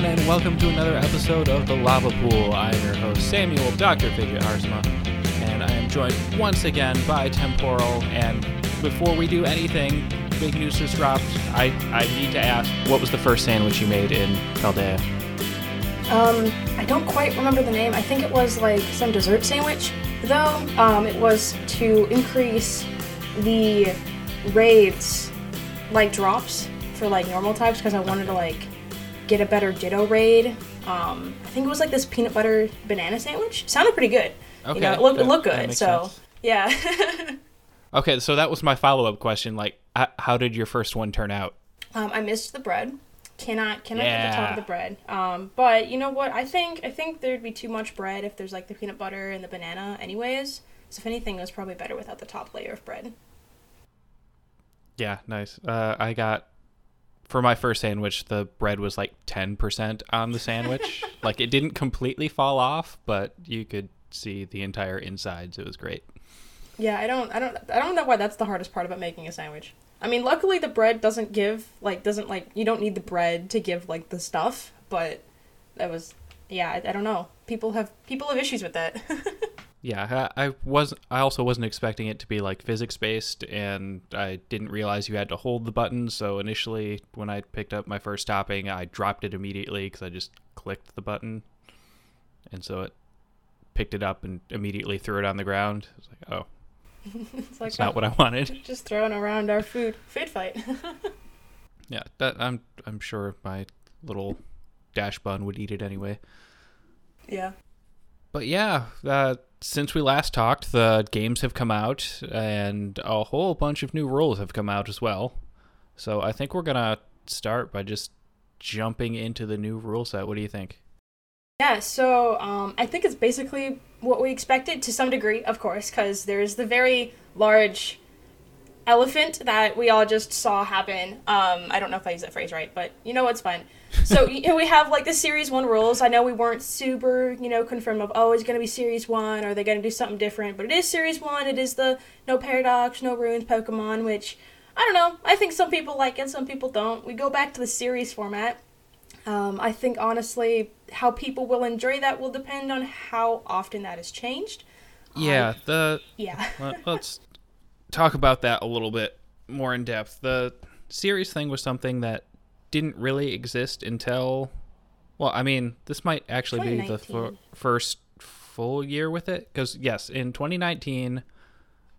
Everyone, and welcome to another episode of The Lava Pool. I am your host, Samuel Dr. Fidget Harsma, and I am joined once again by Temporal. And before we do anything, big news has dropped. I, I need to ask, what was the first sandwich you made in Paldea? Um, I don't quite remember the name. I think it was like some dessert sandwich, though. Um, it was to increase the raids, like drops for like normal types, because I wanted to like get a better Ditto raid. Um, I think it was like this peanut butter banana sandwich. Sounded pretty good. Okay, You know, it looked, it looked good. So sense. yeah. Okay, so that was my follow up question. Like, how did your first one turn out? Um, I missed the bread. Cannot cannot get the top of the bread. Um, but you know what? I think I think there'd be too much bread if there's like the peanut butter and the banana, anyways. So if anything, it was probably better without the top layer of bread. Yeah, nice. Uh, I got for my first sandwich, the bread was like ten percent on the sandwich. like it didn't completely fall off, but you could see the entire insides. It was great. Yeah, I don't I don't I don't know why that's the hardest part about making a sandwich. I mean, luckily the bread doesn't give like doesn't like you don't need the bread to give like the stuff, but that was yeah I, I don't know. People have people have issues with that. Yeah, I, I was. I also wasn't expecting it to be like physics based, and I didn't realize you had to hold the button. So initially, when I picked up my first topping, I dropped it immediately because I just clicked the button, and so it picked it up and immediately threw it on the ground. I was like, oh, it's like that's not what I wanted. just throwing around our food food fight. Yeah, that I'm I'm sure my little Dachsbun would eat it anyway. yeah. But yeah, uh, since we last talked, the games have come out, and a whole bunch of new rules have come out as well. So I think we're gonna start by just jumping into the new rule set. What do you think? Yeah, so um, I think it's basically what we expected to some degree, of course, because there's the very large elephant that we all just saw happen. Um, I don't know if I use that phrase right, but you know what's fun. So we have like the series one rules. I know we weren't super, you know, confirmed of oh, it's gonna be series one, or are they gonna do something different? But it is series one. It is the no paradox, no ruins Pokemon, which I don't know. I think some people like it, some people don't. We go back to the series format. Um, I think honestly, how people will enjoy that will depend on how often that is changed. Yeah, the Yeah. let- let's talk about that a little bit more in depth. The series thing was something that didn't really exist until, well, I mean, this might actually be the 2019. first full year with it. Because, yes, in 2019,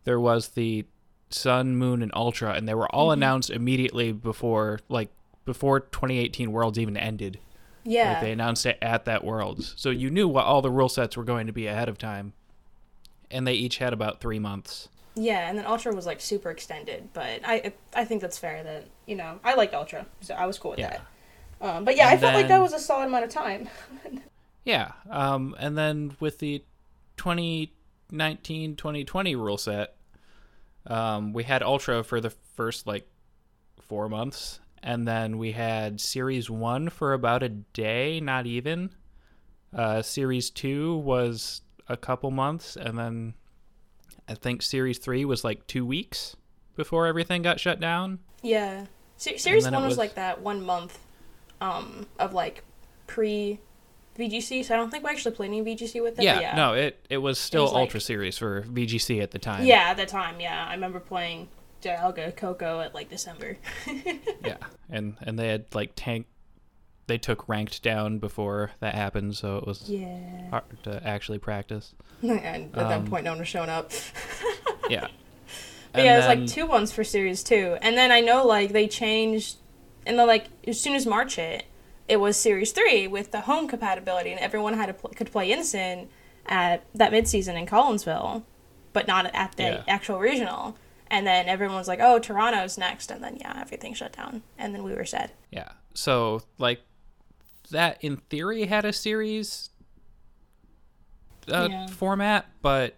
there was the Sun, Moon, and Ultra, and they were all mm-hmm. announced immediately before, like, before 2018 Worlds even ended. yeah. Like they announced it at that Worlds, so you knew what all the rule sets were going to be ahead of time, and they each had about three months. Yeah, and then Ultra was like super extended, but I I think that's fair that you know I liked Ultra, so I was cool with Yeah. that. Um, but yeah, I And felt like that was a solid amount of time. Yeah, um, and then with the 2019-2020 rule set, um, we had Ultra for the first like four months, and then we had Series One for about a day, not even. Uh, series Two was a couple months, and then I think Series Three was like two weeks before everything got shut down. yeah, Se- series one was, was- like that one month, um, of like pre VGC. So I don't think we actually played any VGC with it. Yeah, yeah, no, it it was still was like- Ultra Series for VGC at the time. Yeah, at the time, yeah, I remember playing Dialga Coco at like December. yeah, and and they had like tank. They took ranked down before that happened, so it was yeah. hard to actually practice. and at that Um, point, no one was showing up. Yeah. But And yeah, it was like two ones for series two, and then I know like they changed, and then like as soon as March hit, it was series three with the home compatibility, and everyone had to pl- could play Innocent at that mid season in Collinsville, but not at the Yeah. actual regional. And then everyone was like, "Oh, Toronto's next," and then yeah, everything shut down, and then we were sad. Yeah. So like that in theory had a series uh, Yeah. format, but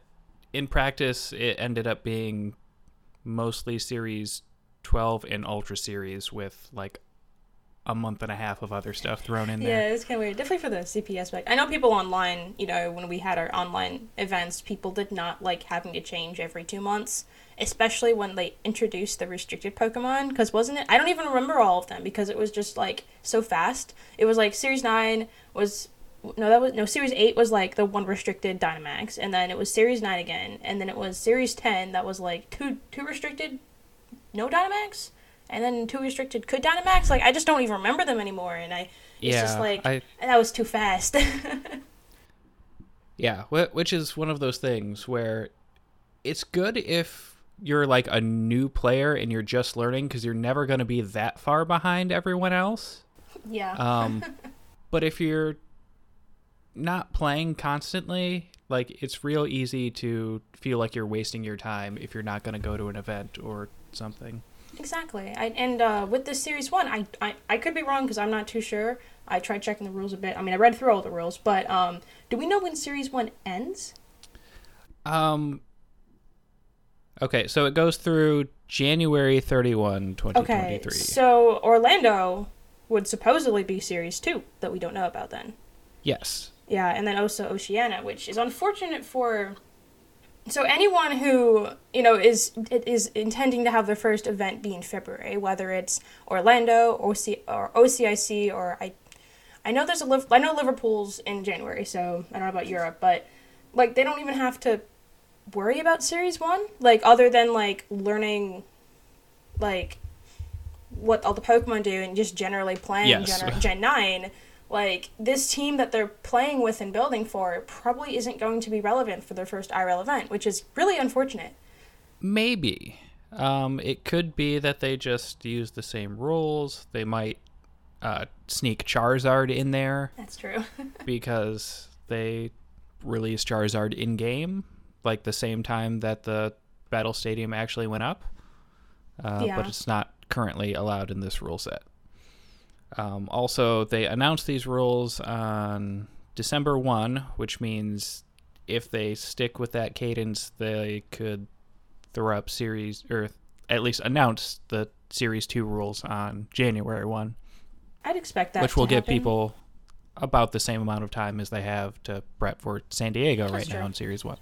in practice it ended up being mostly series 12 and ultra series with like a month and a half of other stuff thrown in there. Yeah, it's kind of weird. Definitely for the CP aspect. I know people online, you know, when we had our online events, people did not like having to change every two months, especially when they introduced the restricted Pokemon. Because wasn't it? I don't even remember all of them because it was just like so fast. It was like Series 9 was. No, that was no Series Eight was like the one restricted Dynamax, and then it was Series Nine again, and then it was Series Ten that was like two two restricted, no Dynamax, and then two restricted could Dynamax. Like I just don't even remember them anymore, and I it's yeah, just like I, that was too fast. yeah, wh- which is one of those things where it's good if you're like a new player and you're just learning because you're never going to be that far behind everyone else. yeah. Um, but if you're not playing constantly, like it's real easy to feel like you're wasting your time if you're not going to go to an event or something. Exactly. I, and uh, with this series one, I, I, I could be wrong because I'm not too sure. I tried checking the rules a bit. I mean, I read through all the rules, but um, do we know when series one ends? Um. Okay, so it goes through January 31, 2023. Okay. So Orlando would supposedly be series two that we don't know about then. yes. Yeah, and then also Oceania, which is unfortunate for. So anyone who you know is is intending to have their first event be in February, whether it's Orlando, OC, or OCIC, or I, I know there's a I know Liverpool's in January, so I don't know about Europe, but like they don't even have to worry about Series One, like other than like learning, like what all the Pokemon do and just generally playing Yes. Gen, Gen Nine like this team that they're playing with and building for probably isn't going to be relevant for their first IRL event, which is really unfortunate. Maybe. Um, it could be that they just use the same rules. They might uh, sneak Charizard in there That's true. because they released Charizard in game, like the same time that the Battle Stadium actually went up. Uh, Yeah. But it's not currently allowed in this rule set. Um, also, they announced these rules on December 1, which means if they stick with that cadence, they could throw up series, or at least announce the Series 2 rules on January 1 I'd expect that. which will give people about the same amount of time as they have to prep for San Diego That's right now in Series One.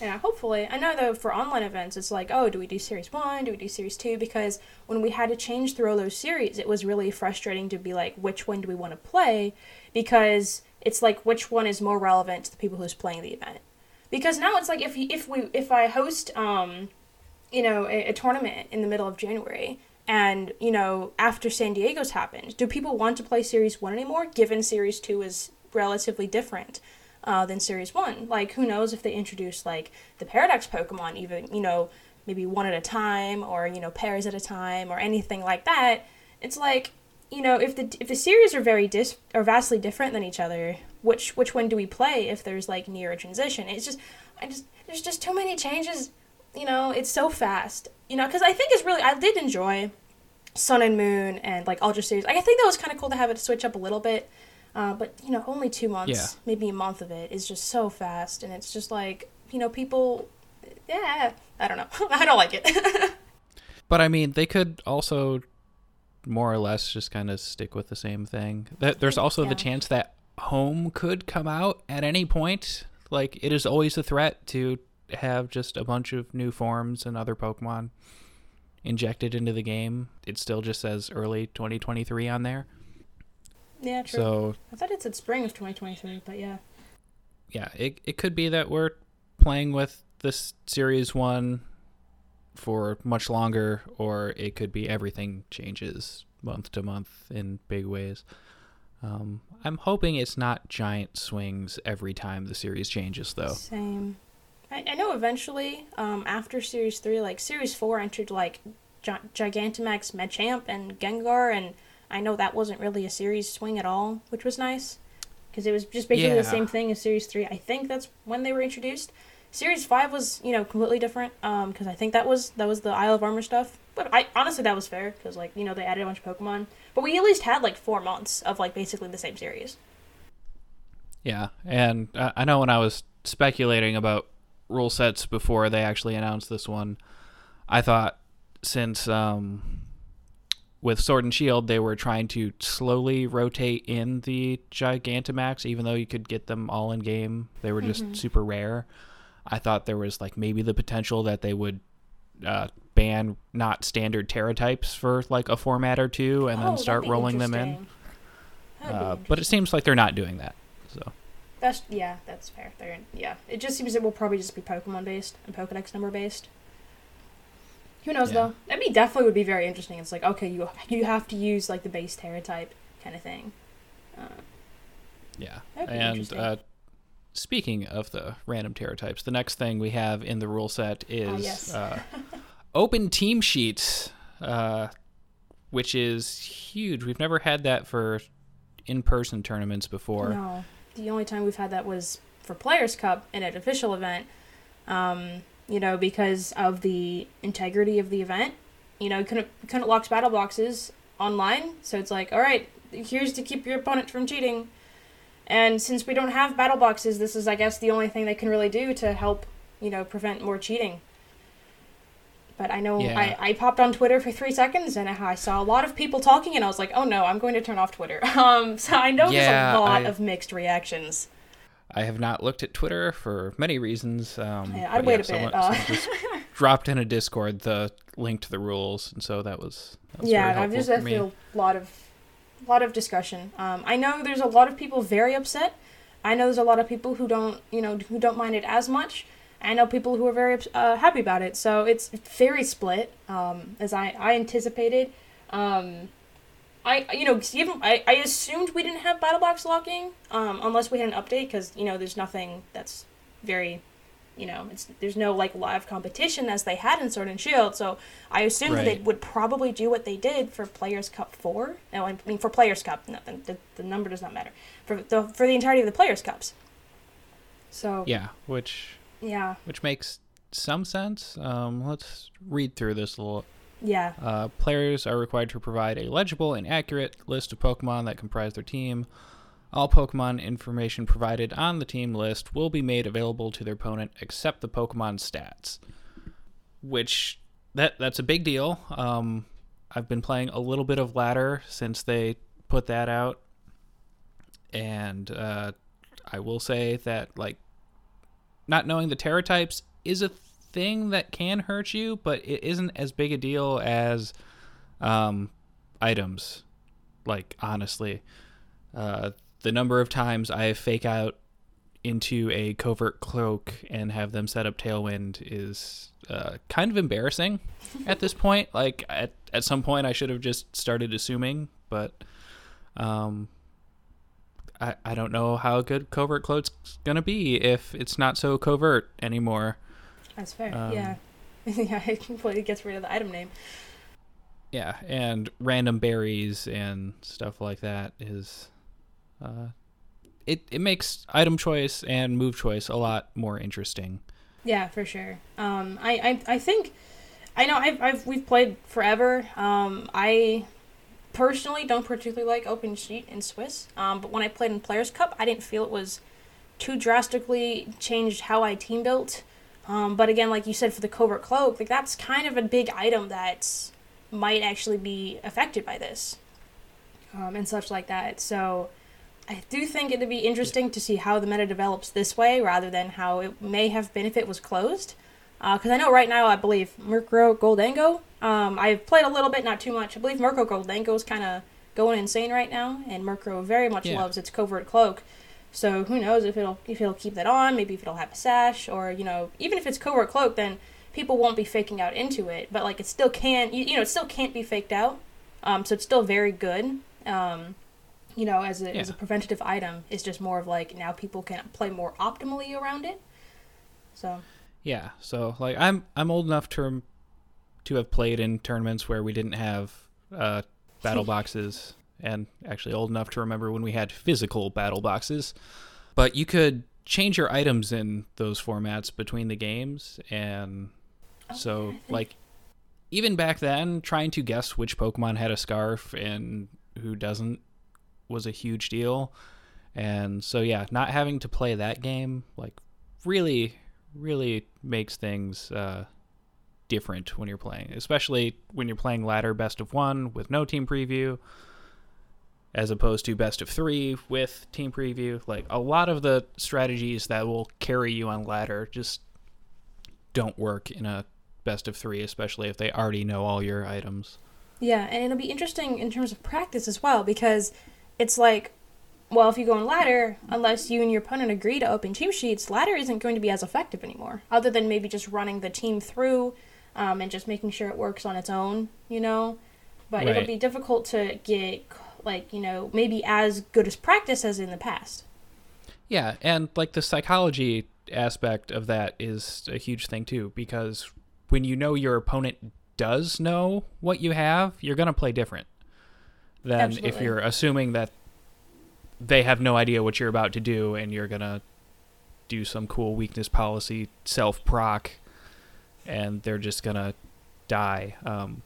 Yeah, hopefully. I know though for online events, it's like, oh, do we do series one? Do we do series two? Because when we had to change through all those series, it was really frustrating to be like, which one do we want to play? Because it's like which one is more relevant to the people who's playing the event. Because now it's like if if we if I host um, you know, a, a tournament in the middle of January. And, you know, after San Diego's happened, do people want to play Series 1 anymore, given Series 2 is relatively different? Uh, than Series 1. Like, who knows if they introduce, like, the Paradox Pokemon, even, you know, maybe one at a time, or, you know, pairs at a time, or anything like that. It's like, you know, if the if the series are very dis are vastly different than each other, which which one do we play if there's like near a transition? It's just I just there's just too many changes. You know, it's so fast. You know, because I think it's really I did enjoy Sun and Moon and like Ultra Series. Like, I think that was kind of cool to have it switch up a little bit. Uh, but you know, only two months, Yeah. maybe a month of it is just so fast, and it's just like you know, people. Yeah, I don't know. I don't like it. But I mean, they could also more or less just kind of stick with the same thing. That there's also Yeah. the chance that home could come out at any point. Like it is always a threat to have just a bunch of new forms and other Pokemon injected into the game. It still just says early 2023 on there. Yeah, true. So I thought it said spring of 2023, but yeah. yeah, it it could be that we're playing with this series one for much longer, or it could be everything changes month to month in big ways. Um, I'm hoping it's not giant swings every time the series changes, though. Same. I, I know eventually, um, after Series 3, like, Series 4 entered, like, Gi- Gigantamax, Machamp, and Gengar, and I know that wasn't really a series swing at all, which was nice. Because it was just basically Yeah. the same thing as Series 3. I think that's when they were introduced. Series 5 was, you know, completely different, um, because I think that was, that was the Isle of Armor stuff. But I honestly, that was fair, because, like, you know, they added a bunch of Pokemon. But we at least had, like, four months of, like, basically the same series. Yeah, and I know when I was speculating about rule sets before they actually announced this one, I thought since um, with Sword and Shield, they were trying to slowly rotate in the Gigantamax, even though you could get them all in game. They were just super rare. I thought there was like maybe the potential that they would uh, ban not standard Tera types for like a format or two, and Oh, then start rolling them in. interesting. That'd be Uh, but it seems like they're not doing that. So That's yeah, that's fair. They're, yeah, it just seems it will probably just be Pokemon based and Pokedex number based. Who knows Yeah. though? I mean, definitely would be very interesting. It's like okay, you you have to use like the base Tera type kind of thing. Uh, yeah, and uh, speaking of the random Tera types, the next thing we have in the rule set is Ah, yes. uh, open team sheets, uh, which is huge. We've never had that for in-person tournaments before. no, the only time we've had that was for Players Cup in an official event. Um, you know, because of the integrity of the event. You know, you couldn't couldn't lock battle boxes online, so it's like, all right, here's to keep your opponent from cheating. And since we don't have battle boxes, this is, I guess, the only thing they can really do to help, you know, prevent more cheating. But I know Yeah. I, I popped on Twitter for three seconds and I saw a lot of people talking, and I was like, oh no, I'm going to turn off Twitter. Um, so I know Yeah, there's a lot I- of mixed reactions. I have not looked at Twitter for many reasons. Um, Yeah, I'd wait a bit, someone, uh. someone just dropped in a Discord the link to the rules, and so that was, that was yeah, I've just a lot of lot of discussion. Um, I know there's a lot of people very upset. I know there's a lot of people who don't you know who don't mind it as much. I know people who are very uh, happy about it. So it's very split, um, as I I anticipated. Um, I you know even I, I assumed we didn't have battle box locking um, unless we had an update because you know there's nothing that's very you know it's there's no like live competition as they had in Sword and Shield so I assumed Right. they would probably do what they did for Players Cup four no I mean for Players Cup nothing the, the, the number does not matter for the for the entirety of the Players Cups so Yeah, which yeah which makes some sense. Um, let's read through this a little. Yeah Uh, players are required to provide a legible and accurate list of Pokemon that comprise their team. All Pokemon information provided on the team list will be made available to their opponent except the Pokemon stats. Which that that's a big deal. Um, I've been playing a little bit of ladder since they put that out, and uh, I will say that like not knowing the Tera types is a thing that can hurt you, but it isn't as big a deal as um, items. Like honestly, uh, the number of times I fake out into a covert cloak and have them set up Tailwind is uh, kind of embarrassing at this point. Like at at some point, I should have just started assuming, but um, I I don't know how good covert cloak's gonna be if it's not so covert anymore. That's fair Um, yeah yeah it completely gets rid of the item name Yeah, and random berries and stuff like that is uh it it makes item choice and move choice a lot more interesting. Yeah, for sure. Um, I, I, I think, I know I've, I've we've played forever. Um, I personally don't particularly like Open Sheet in Swiss. Um, but when I played in Players Cup, I didn't feel it was too drastically changed how I team built. Um, but again, like you said, for the covert cloak, like that's kind of a big item that might actually be affected by this, um, and such like that. So. I do think it'd be interesting to see how the meta develops this way rather than how it may have been if it was closed. Because I know right now, I believe Murkrow Gholdengo. Um, I've played a little bit, not too much. I believe Murkrow Gholdengo is kind of going insane right now, and Murkrow very much Yeah. loves its covert cloak. So who knows if it'll if it'll keep that on? Maybe if it'll have a sash, or you know, even if it's covert cloak, then people won't be faking out into it. But like it still can, you, you know, it still can't be faked out. Um, so it's still very good. Um, you know, as a, as a preventative item, it's just more of like now people can play more optimally around it. So Yeah, so like I'm I'm old enough to to have played in tournaments where we didn't have uh battle boxes and actually old enough to remember when we had physical battle boxes. But you could change your items in those formats between the games and so like even back then trying to guess which pokemon had a scarf and who doesn't was a huge deal. And so yeah not having to play that game like really really makes things uh different when you're playing, especially when you're playing ladder best of one with no team preview, as opposed to best of three with team preview. Like a lot of the strategies that will carry you on ladder just don't work in a best of three, especially if they already know all your items. Yeah, and it'll be interesting in terms of practice as well because it's like, well, if you go on ladder, unless you and your opponent agree to open team sheets, ladder isn't going to be as effective anymore. Other than maybe just running the team through um, and just making sure it works on its own, you know. But Right. it'll be difficult to get like you know maybe as good as practice as in the past. Yeah, and like the psychology aspect of that is a huge thing too, because when you know your opponent does know what you have, you're gonna play different than if you're assuming that they have no idea what you're about to do and you're gonna do some cool weakness policy self proc and they're just gonna die. Um,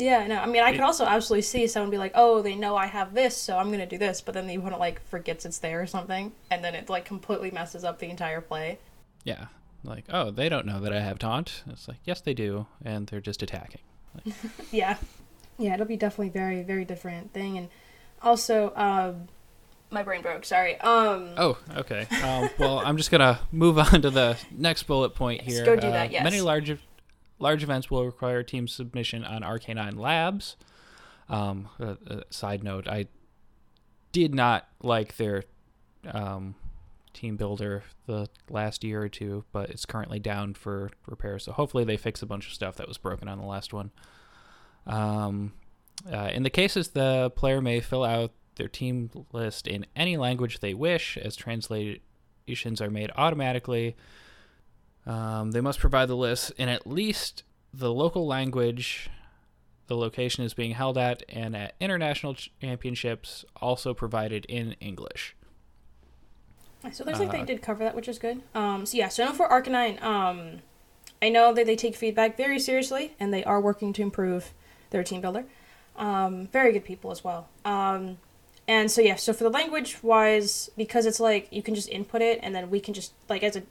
Yeah, no, I mean, I could also absolutely see someone be like, "Oh, they know I have this, so I'm gonna do this," but then the opponent like forgets it's there or something, and then it like completely messes up the entire play. yeah, like oh, they don't know that I have taunt. It's like yes, they do, and they're just attacking. Yeah, yeah, it'll be definitely very, very different thing, and also, um, my brain broke. Sorry. Um, Oh, okay. Um, well, I'm just gonna move on to the next bullet point here. Let's go do Uh, that, yes. Many large large events will require team submission on RK9 Labs. Um, uh, uh, side note: I did not like their um, team builder the last year or two, but it's currently down for repair. So hopefully they fix a bunch of stuff that was broken on the last one. Um, uh, in the cases, the player may fill out their team list in any language they wish, as translations are made automatically. Um, they must provide the list in at least the local language the location is being held at, and at international championships, also provided in English. So it looks like Uh, they did cover that, which is good. Um, so yeah, so now for RK9, um, I know that they take feedback very seriously, and they are working to improve their team builder. Um, very good people as well. Um, and so yeah, so for the language wise, because it's like you can just input it, and then we can just like as a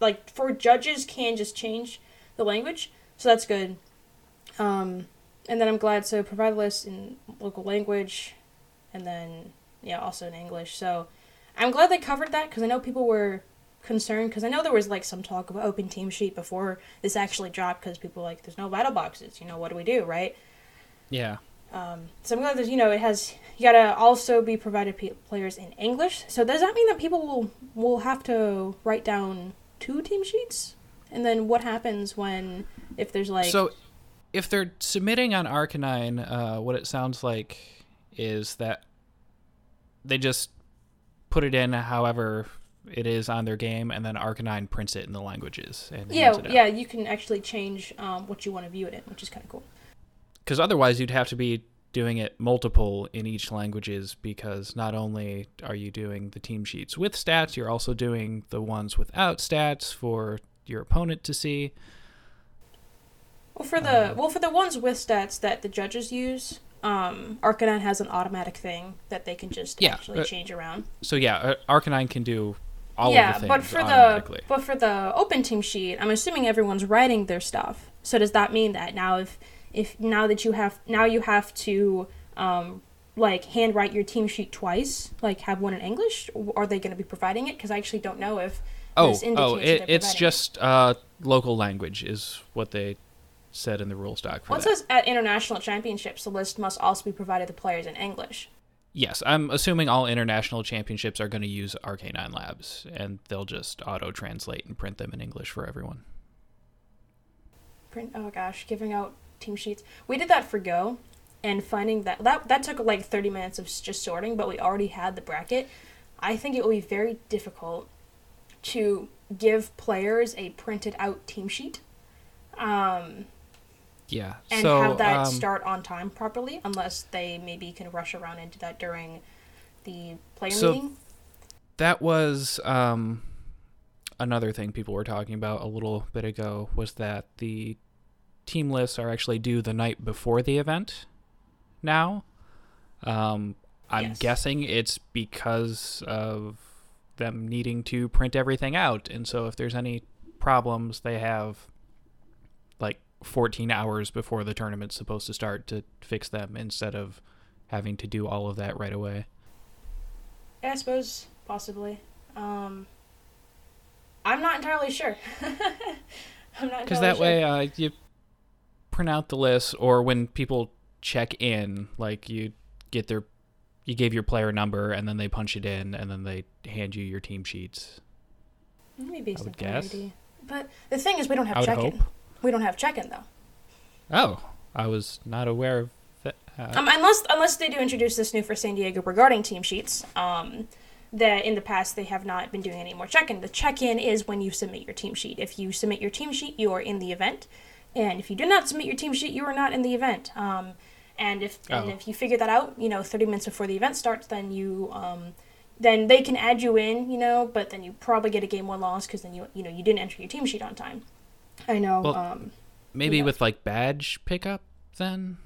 like for judges can just change the language, so that's good. Um, and then I'm glad so provide a list in local language, and then yeah, also in English. So. I'm glad they covered that because I know people were concerned because I know there was like some talk of open team sheet before this actually dropped because people were like there's no battle boxes you know what do we do right Yeah. um, so I'm glad that you know it has you gotta also be provided pe- players in English so does that mean that people will will have to write down two team sheets and then what happens when if there's like so, if they're submitting on RK9, uh, what it sounds like is that they just put it in however it is on their game, and then RK9 prints it in the languages and yeah hands it out. yeah you can actually change um, what you want to view it in which is kind of cool because otherwise you'd have to be doing it multiple in each languages because not only are you doing the team sheets with stats you're also doing the ones without stats for your opponent to see Well, for the Um, well for the ones with stats that the judges use, um, RK9 has an automatic thing that they can just Yeah, actually uh, change around. so yeah uh, RK9 can do all yeah, of the things but for the but for the open team sheet, I'm assuming everyone's writing their stuff. So does that mean that now if if now that you have now you have to um, like handwrite your team sheet twice, like have one in English, are they going to be providing it? Because I actually don't know if oh oh it, it's just uh, local language is what they said in the rules doc for Well, says at international championships, the list must also be provided to players in English. yes i'm assuming all international championships are going to use RK9 labs and they'll just auto translate and print them in english for everyone print oh gosh giving out team sheets. We did that for go and finding that that that took like 30 minutes of just sorting but we already had the bracket. I think it will be very difficult to give players a printed out team sheet um, yeah and so have that um, start on time properly unless they maybe can rush around and do that during the player So- meeting. that was um, another thing people were talking about a little bit ago was that the team lists are actually due the night before the event now um, i'm Yes. guessing it's because of them needing to print everything out and so if there's any problems they have like 14 hours before the tournament's supposed to start to fix them instead of having to do all of that right away. Yeah, I suppose possibly. Um, I'm not entirely sure. I'm not Because that sure. way, uh, you print out the list, or when people check in, like you get their, you gave your player number, and then they punch it in, and then they hand you your team sheets. maybe I would not a bad guess. idea. But the thing is, we don't I have would check-in. hope. We don't have check-in though. Oh, I was not aware of that. Uh, Um, unless unless they do introduce this new for San Diego regarding team sheets. Um, that in the past they have not been doing any more check-in. The check-in is when you submit your team sheet. If you submit your team sheet, you are in the event, and if you do not submit your team sheet, you are not in the event. Um, and if and Oh. if you figure that out, you know, thirty minutes before the event starts, then you um, then they can add you in, you know, but then you probably get a game one loss because then you you know you didn't enter your team sheet on time. I know. Well, um, maybe yeah. with like badge pickup, then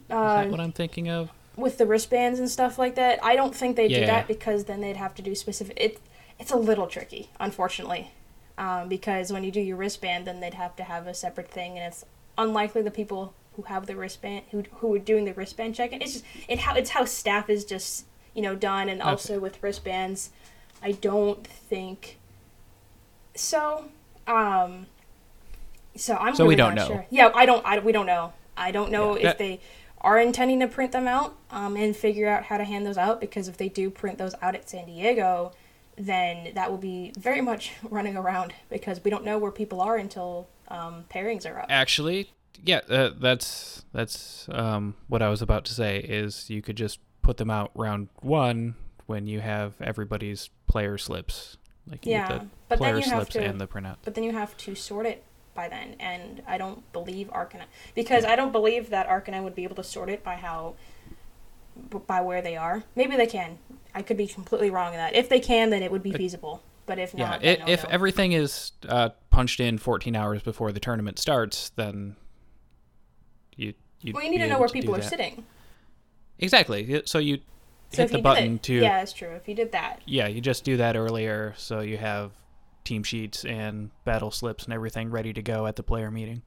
is uh, that what I'm thinking of? with the wristbands and stuff like that. I don't think they do that because then they'd have to do specific. It it's a little tricky, unfortunately, um, because when you do your wristband, then they'd have to have a separate thing, and it's unlikely the people who have the wristband who who are doing the wristband check-in. It's just it how it's how staff is just you know done, and Okay. also with wristbands, I don't think so. Um, so I'm So we really don't not know. Sure. Yeah, I don't. I we don't know. I don't know Yeah, if that- they are intending to print them out um, and figure out how to hand those out because if they do print those out at San Diego, then that will be very much running around because we don't know where people are until um, pairings are up. Actually, yeah, uh, that's that's um, what I was about to say. Is you could just put them out round one when you have everybody's player slips, like you Yeah, the but then player you have slips to. and the printout. But then you have to sort it by then, and I don't believe RK9 because I don't believe that RK9 would be able to sort it by how by where they are. Maybe they can. I could be completely wrong in that. If they can, then it would be feasible. But if Yeah, not, i then no, if no. everything is uh, punched in 14 hours before the tournament starts, then you you well, you need to know where people are sitting. Exactly. So you So hit the button it, to yeah, that's true. If you did that, yeah, you just do that earlier, so you have team sheets and battle slips and everything ready to go at the player meeting.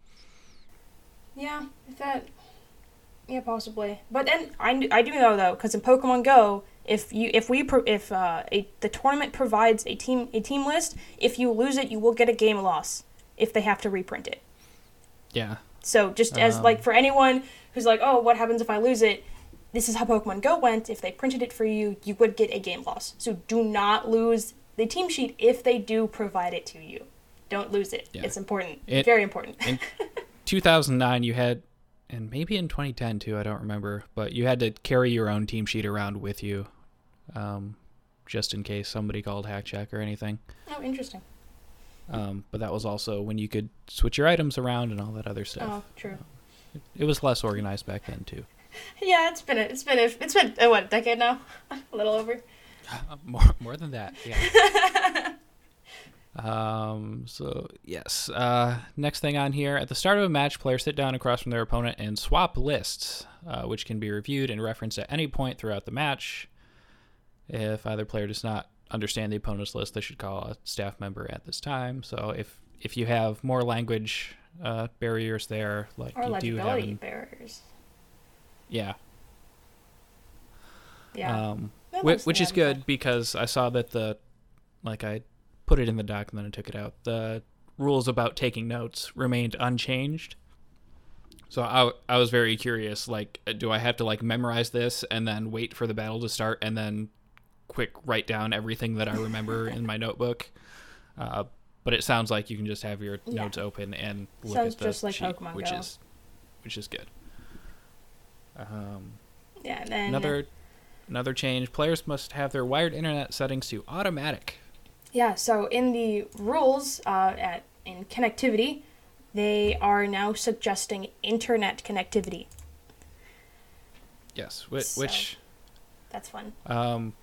yeah, if that, yeah, possibly. But then I, I do know though, because in Pokemon Go, if you if we pro- if uh, a, the tournament provides a team a team list, if you lose it, you will get a game loss if they have to reprint it. Yeah. So just as Um, like for anyone who's like, oh, what happens if I lose it? This is how Pokemon Go went. If they printed it for you, you would get a game loss. So do not lose the team sheet if they do provide it to you. Don't lose it. Yeah. It's important. It- Very important. In 2009, you had, and maybe in 2010 too, I don't remember, but you had to carry your own team sheet around with you, um, just in case somebody called hack check or anything. oh, interesting. Um, but that was also when you could switch your items around and all that other stuff. Oh, true. It was less organized back then too. Yeah, it's been a, it's been a, it's been uh, what decade now, a little over. more more than that yeah um so yes uh next thing on here at the start of a match players sit down across from their opponent and swap lists uh, which can be reviewed and referenced at any point throughout the match if either player does not understand the opponent's list they should call a staff member at this time so if if you have more language uh, barriers there like Or you do have in, barriers. yeah Yeah. um That Whi- looks which is good because I saw that the like I put it in the doc and then I took it out. The rules about taking notes remained unchanged. So I I was very curious like do I have to like memorize this and then wait for the battle to start and then quick write down everything that I remember in my notebook? Uh, but it sounds like you can just have your Yeah. notes open and look Sounds at the just like sheet, Pokemon which Go. is which is good. Um, Yeah. And then Another another change: players must have their wired internet settings to automatic. Yeah, so in the rules uh, at in connectivity, they are now suggesting internet connectivity. Yes, which, So- which That's fun. um,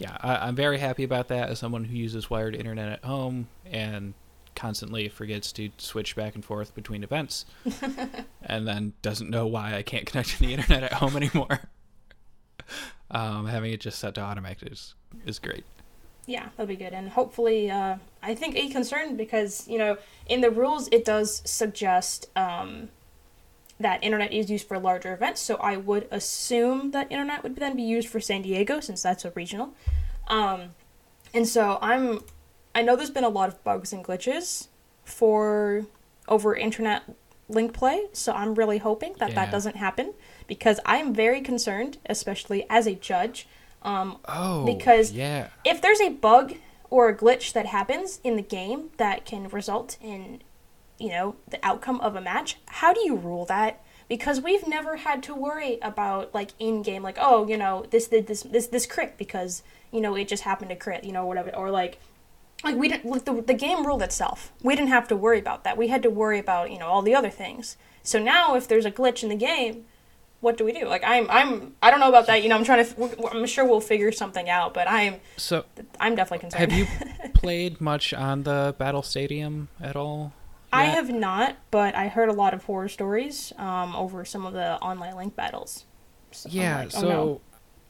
yeah, I, I'm very happy about that as someone who uses wired internet at home and constantly forgets to switch back and forth between events, and then doesn't know why I can't connect to the internet at home anymore. um, having it just set to automatic is is great. Yeah, that'll be good. And hopefully, uh, I think a concern because, you know, in the rules it does suggest um, that internet is used for larger events, so I would assume that internet would then be used for San Diego since that's a regional. Um, and so I'm, I know there's been a lot of bugs and glitches for over internet link play, so I'm really hoping that that doesn't happen because I'm very concerned, especially as a judge. Um, Oh, Because- yeah, if there's a bug or a glitch that happens in the game that can result in you know the outcome of a match how do you rule that? Because we've never had to worry about like in game like oh you know this did this this this crit because you know it just happened to crit you know whatever or like like we didn't like the, the game ruled itself. We didn't have to worry about that. We had to worry about you know all the other things. So now if there's a glitch in the game what do we do? Like i'm i'm i don't know about that you know i'm trying to i'm sure we'll figure something out but i'm So, i'm definitely concerned. have you played much on the Battle Stadium at all? I have not, but I heard a lot of horror stories um, over some of the online link battles. So I'm Yeah, like, oh so no.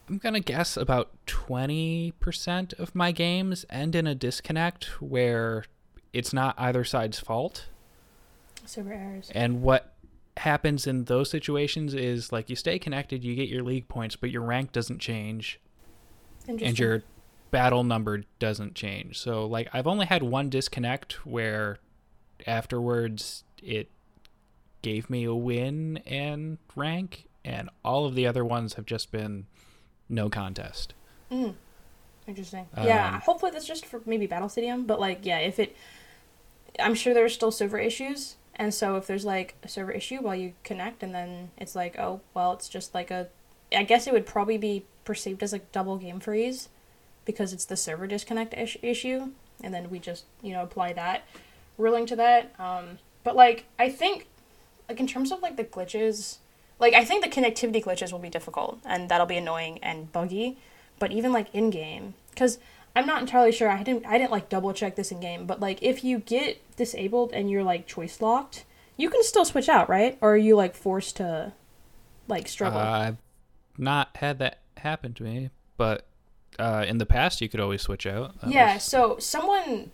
I'm gonna guess about twenty percent of my games end in a disconnect where it's not either side's fault. server errors. And what happens in those situations is like you stay connected, you get your league points, but your rank doesn't change and your battle number doesn't change. So like I've only had one disconnect where afterwards it gave me a win and rank and all of the other ones have just been no contest. Mm. Interesting. yeah, Um, hopefully that's just for maybe Battle Stadium, but like, yeah, if it, I'm sure there's still server issues, and so if there's like a server issue while you connect, and then it's like, oh, well, it's just like a, I guess it would probably be perceived as like double game freeze, because it's the server disconnect issue, and then we just you know apply that ruling to that. Um, but like I think, like in terms of like the glitches, like I think the connectivity glitches will be difficult, and that'll be annoying and buggy but even like in game because i'm not entirely sure i didn't i didn't like double check this in game but like if you get disabled and you're like choice locked you can still switch out right or are you like forced to like struggle Uh, I've not had that happen to me, but uh, in the past you could always switch out. That yeah was- so someone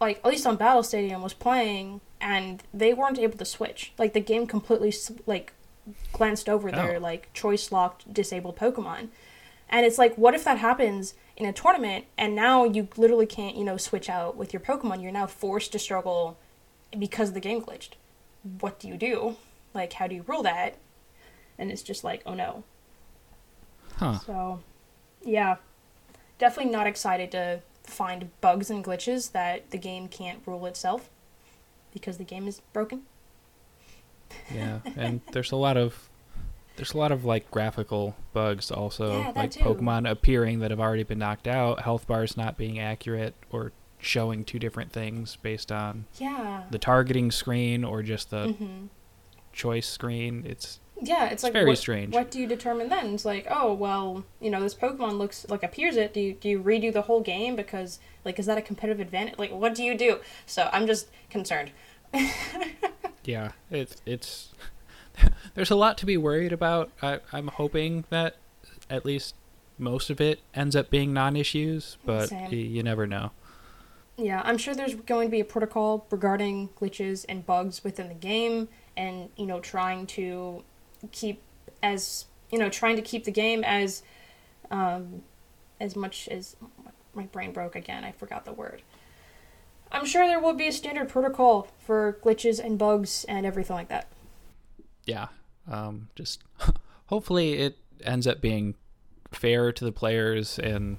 like at least on battle stadium was playing and they weren't able to switch. Like the game completely like glanced over their Oh. like choice locked disabled pokemon. And it's like what if that happens in a tournament and now you literally can't you know switch out with your pokemon? You're now forced to struggle because the game glitched. What do you do? Like how do you rule that? And it's just like oh no. Huh. so, yeah, definitely not excited to find bugs and glitches that the game can't rule itself because the game is broken. Yeah, and there's a lot of there's a lot of like graphical bugs also, Yeah, like too. Pokemon appearing that have already been knocked out, health bars not being accurate or showing two different things based on Yeah. the targeting screen or just the hmm choice screen. It's Yeah, it's like very what, strange. What do you determine then? It's like, oh well, you know, this Pokemon looks like appears it. Do you do you redo the whole game because like is that a competitive advantage? Like, what do you do? So I'm just concerned. yeah, it's it's there's a lot to be worried about. I, I'm hoping that at least most of it ends up being non-issues, but y- you never know. Yeah, I'm sure there's going to be a protocol regarding glitches and bugs within the game and, you know, trying to keep as, you know, trying to keep the game as um as much as my brain broke again. I forgot the word. I'm sure there will be a standard protocol for glitches and bugs and everything like that. yeah um just hopefully it ends up being fair to the players and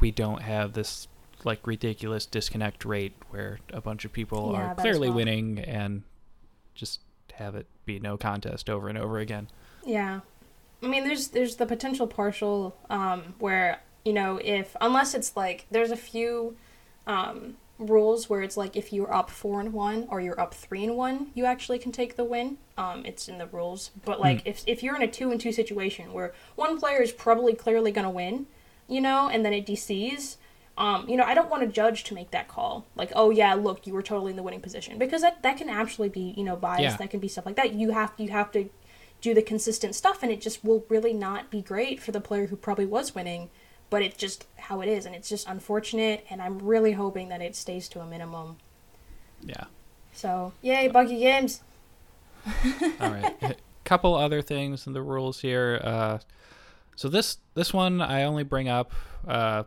we don't have this like ridiculous disconnect rate where a bunch of people Yeah, are clearly well. winning and just have it be no contest over and over again Yeah. I mean there's there's the potential partial um where, you know, if unless it's like there's a few um rules where it's like if you're up 4 and 1 or you're up 3 and 1, you actually can take the win. Um it's in the rules. But like if if you're in a 2 and 2 situation where one player is probably clearly going to win, you know, and then it DCs um, you know, I don't want to judge to make that call. Like, oh yeah, look, you were totally in the winning position because that that can actually be, you know, bias. Yeah. That can be stuff like that. You have you have to do the consistent stuff, and it just will really not be great for the player who probably was winning. But it's just how it is, and it's just unfortunate. And I'm really hoping that it stays to a minimum. yeah So, yay, buggy games! All right. A couple other things in the rules here. Uh, so this this one I only bring up uh,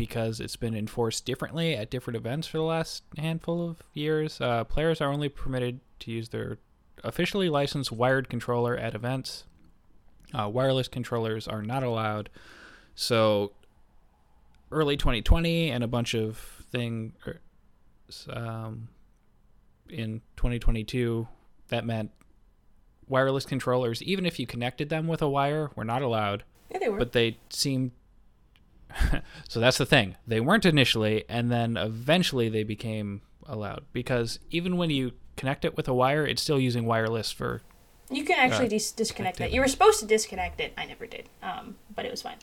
because it's been enforced differently at different events for the last handful of years. Uh, players are only permitted to use their officially licensed wired controller at events. Uh, wireless controllers are not allowed. So early 2020 and a bunch of thing er, um, in 2022 that meant wireless controllers even if you connected them with a wire were not allowed Yeah, they were. but they seemed so that's the thing they weren't initially and then eventually they became allowed because even when you connect it with a wire it's still using wireless for you can actually uh, dis- disconnect it. You were supposed to disconnect it. I never did. Um, but it was fine.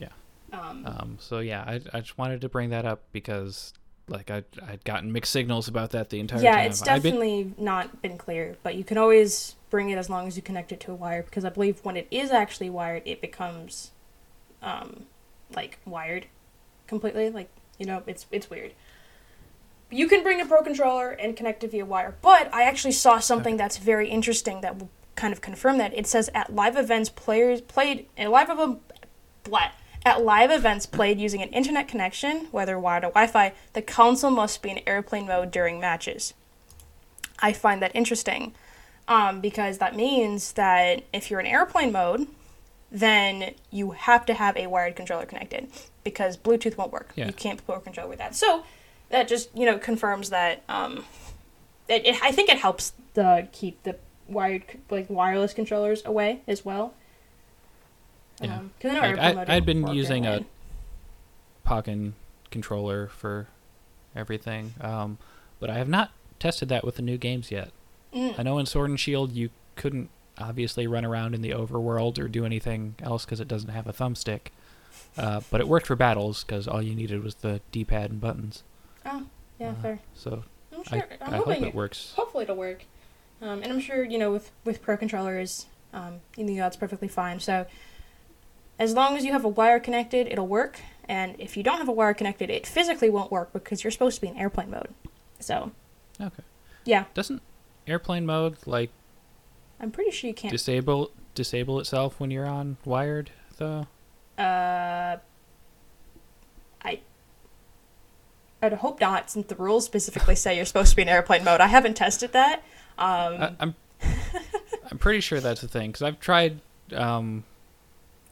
Yeah. Um, um so yeah i, I just wanted to bring that up because like I, i'd gotten mixed signals about that the entire yeah, time Yeah, it's I've been- definitely not been clear, but you can always bring it as long as you connect it to a wire because I believe when it is actually wired, it becomes um, like wired completely. Like you know, it's it's weird. You can bring a pro controller and connect it via wire, but I actually saw something that's very interesting that will kind of confirm that. It says at live events, players played at live event, blah, at live events played using an internet connection, whether wired or Wi-Fi, the console must be in airplane mode during matches. I find that interesting um, because that means that if you're in airplane mode, then you have to have a wired controller connected because Bluetooth won't work. Yeah. You can't put a controller with that. So that just you know confirms that. Um, it, it, I think it helps the keep the wired like wireless controllers away as well. Yeah. Um, I know Like, airplane I- I'd been using a-. Pokken controller for everything. Um, but I have not tested that with the new games yet. Mm. I know in Sword and Shield you couldn't obviously run around in the overworld or do anything else because it doesn't have a thumbstick. Uh, but it worked for battles because all you needed was the D-pad and buttons. Oh, yeah, Uh, fair. So I'm sure. I hope hoping it works. hopefully it'll work. Um, and I'm sure you know with with pro controllers, um, you know that's perfectly fine. So as long as you have a wire connected, it'll work. And if you don't have a wire connected, it physically won't work because you're supposed to be in airplane mode. So Okay. yeah, Doesn't airplane mode like I'm pretty sure you can't. disable disable itself when you're on wired though? Uh, I. I'd hope not, since the rules specifically say you're supposed to be in airplane mode. I haven't tested that. Um, I, I'm I'm pretty sure that's the thing because I've tried um,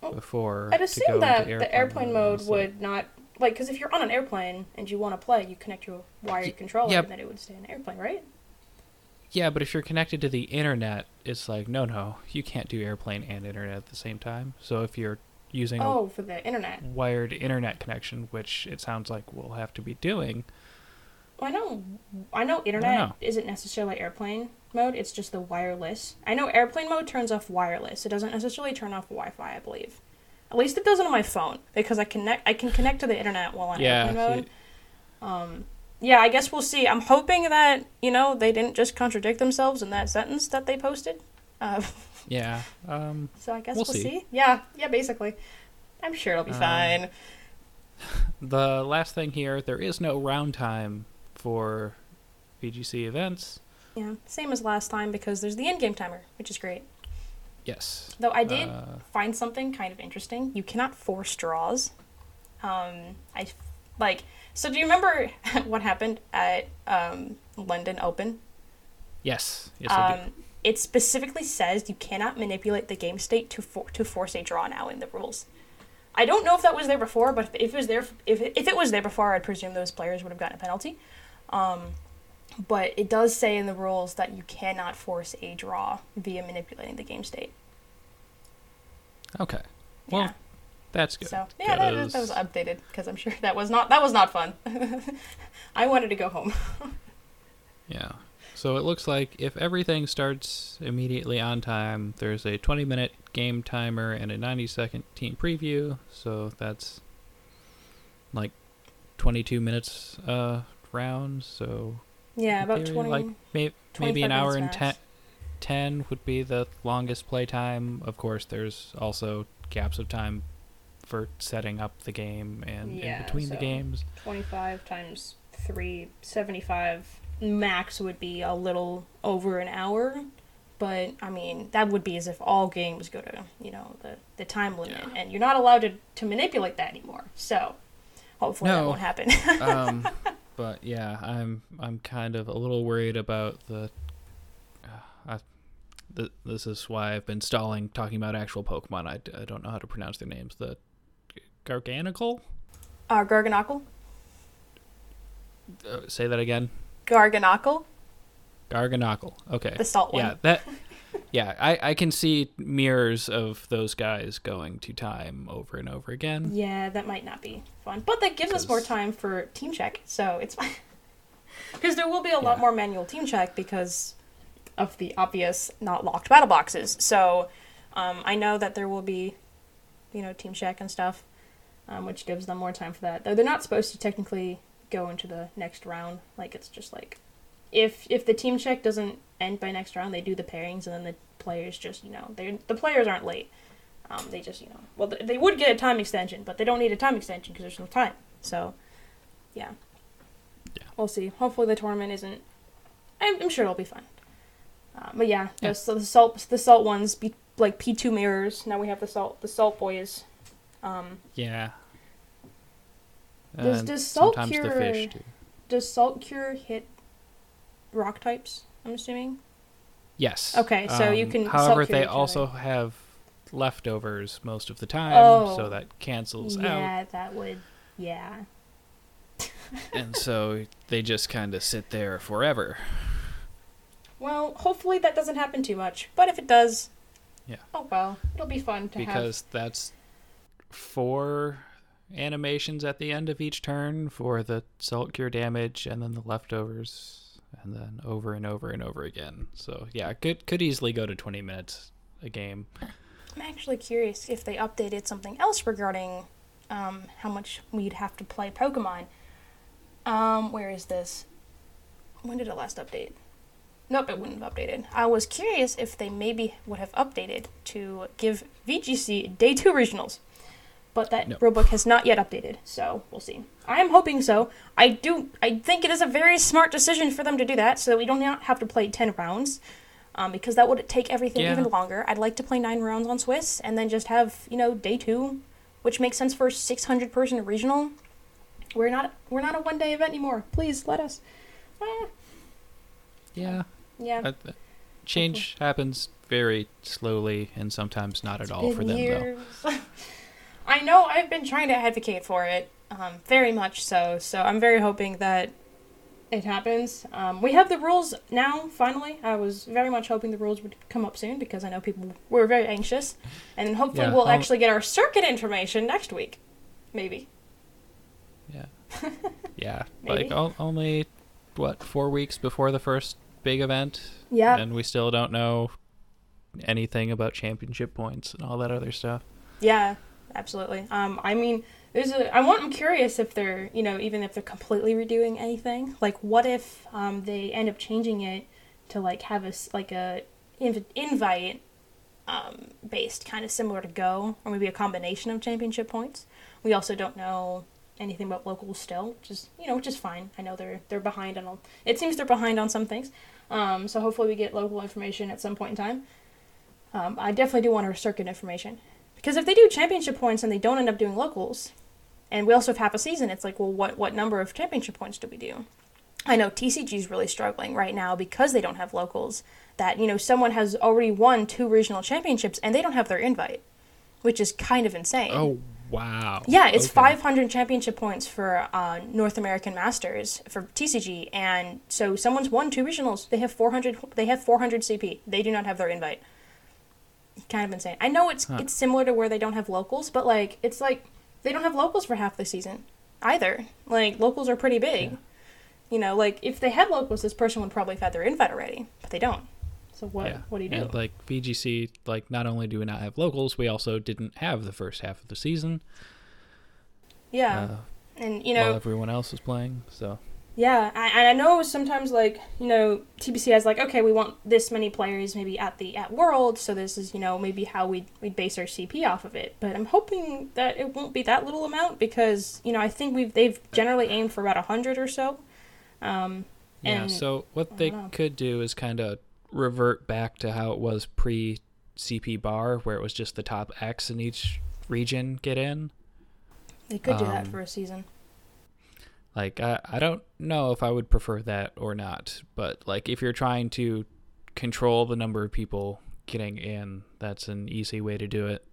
before. I'd assume that the airplane mode like- would not like because if you're on an airplane and you want to play, you connect your wired Y- controller, yeah. and then it would stay in airplane, right? Yeah, but if you're connected to the internet, it's like no, no, you can't do airplane and internet at the same time. So if you're using Oh, for the internet. wired internet connection, which it sounds like we'll have to be doing, Well, I know, I know, internet know. isn't necessarily airplane mode. It's just the wireless. I know airplane mode turns off wireless. It doesn't necessarily turn off Wi-Fi. I believe. At least it doesn't on my phone because I connect. I can connect to the internet while on yeah, airplane mode. see- Um, yeah, I guess we'll see. I'm hoping that you know they didn't just contradict themselves in that sentence that they posted. Uh, yeah. Um, so I guess We'll we'll, see. see. Yeah, yeah, basically. I'm sure it'll be Um, fine. the last thing here, there is no round time for VGC events. Yeah, same as last time because there's the in-game timer, which is great. Yes. Though I did Uh, find something kind of interesting. You cannot force draws. Um, I like. So do you remember what happened at um, London Open? yes. Yes, I do. um, it specifically says you cannot manipulate the game state to for- to force a draw now in the rules. I don't know if that was there before, but if it was there, if if it was there before, I'd presume those players would have gotten a penalty. Um, but it does say in the rules that you cannot force a draw via manipulating the game state. Okay. Well, yeah. That's good. So yeah, that, that, that was updated because I'm sure that was not that was not fun. I wanted to go home. Yeah. So it looks like if everything starts immediately on time, there's a 20 minute game timer and a 90 second team preview. So that's like 22 minutes uh round. So Yeah, about theory, twenty. like may- maybe an hour and 10, 10 would be the longest play time. Of course, there's also gaps of time for setting up the game and Yeah, in between the games. 25 times 3, 75 max would be a little over an hour. but I mean that would be as if all games go to you know the the time limit, Yeah. and you're not allowed to to manipulate that anymore. So hopefully that won't happen. um, but yeah, I'm I'm kind of a little worried about the. Uh, I, th- this is why I've been stalling talking about actual Pokemon. I, I don't know how to pronounce their names. The Garganical. uh, Garganacl, Uh, say that again. Garganacl, Garganacl. Okay. the salt one. Yeah, that. Yeah, I, I can see mirrors of those guys going to time over and over again. Yeah, that might not be fun, but that gives us more time for team check, so it's fine. Because there will be a lot more manual team check because of the obvious not locked battle boxes. So um, I know that there will be, you know, team check and stuff, um, which gives them more time for that. Though they're not supposed to technically go into the next round. Like it's just like if if the team check doesn't end by next round, they do the pairings and then the players just you know they the players aren't late. Um, they just, you know, well, th- they would get a time extension, but they don't need a time extension because there's no time. So, yeah. Yeah. We'll see. Hopefully the tournament isn't. I'm, I'm sure it'll be fun. Uh, but yeah, Yeah. The, so the salt, the salt ones, be like P two mirrors. Now we have the salt, the salt boys. Um, Yeah. Does- does salt sometimes the cure- fish too. does salt cure hit rock types? I'm assuming. Yes. Okay, so you Um, can However, salt cure they other. also have leftovers most of the time, Oh. so that cancels out, Yeah, that would. Yeah. and so they just kind of sit there forever. Well, hopefully that doesn't happen too much. But if it does, Yeah. Oh well, it'll be fun to have. because that's four animations at the end of each turn for the salt cure damage and then the leftovers and then over and over and over again so yeah could could easily go to 20 minutes a game I'm actually curious if they updated something else regarding um, how much we'd have to play Pokemon. Um, where is this? When did it last update? Nope, it wouldn't have updated. I was curious if they maybe would have updated to give VGC Day 2 regionals. But that No. rulebook has not yet updated, so we'll see. I am hoping so. I do. I think it is a very smart decision for them to do that, so that we don't have to play ten rounds, um, because that would take everything Yeah. even longer. I'd like to play nine rounds on Swiss, and then just have you know day two, which makes sense for a six hundred person regional. We're not we're not a one day event anymore. Please let us. Eh, yeah yeah. uh, change happens very slowly and sometimes not at all for them though years. I know I've been trying to advocate for it, um, very much so. So I'm very hoping that it happens. Um, we have the rules now. Finally, I was very much hoping the rules would come up soon because I know people were very anxious, and then hopefully Yeah, we'll I'll- actually get our circuit information next week, maybe. yeah yeah Maybe. like o- only what four weeks before the first big event Yeah. and we still don't know anything about championship points and all that other stuff Yeah, absolutely. Um, I mean, there's a. I want. I'm curious if they're, you know, even if they're completely redoing anything. Like, what if um they end up changing it to like have a like a inv- invite um based kind of similar to Go, or maybe a combination of championship points. We also don't know anything about locals still, which is you know which is fine. I know they're they're behind on. all It seems they're behind on some things. Um, so hopefully we get local information at some point in time. Um, I definitely do want our circuit information. Because if they do championship points and they don't end up doing locals, and we also have half a season, it's like, well, what what number of championship points do we do? I know TCG is really struggling right now because they don't have locals. That you know, someone has already won two regional championships and they don't have their invite, which is kind of insane. oh wow Yeah, it's Okay. 500 championship points for uh, North American Masters for TCG, and so someone's won two regionals. They have 400. They have 400 CP. They do not have their invite. Kind of insane. I know it's Huh. it's similar to where they don't have locals, but like it's like they don't have locals for half the season either. Like locals are pretty big. Yeah. You know, like if they had locals, this person would probably have had their invite already, but they don't. So what? yeah. What do you do? And like VGC, like not only do we not have locals, we also didn't have the first half of the season. yeah, uh, and you while know, everyone else was playing. So Yeah, I, and I know sometimes like you know TPC has like okay we want this many players maybe at the at World so this is you know maybe how we we base our CP off of it but I'm hoping that it won't be that little amount because you know I think we've they've generally aimed for about a hundred or so. Um, yeah. And- so what they know. could do is kind of revert back to how it was pre CP bar, where it was just the top X in each region get in. They could do that Um, for a season. Like I, I don't know if I would prefer that or not, but like if you're trying to control the number of people getting in, that's an easy way to do it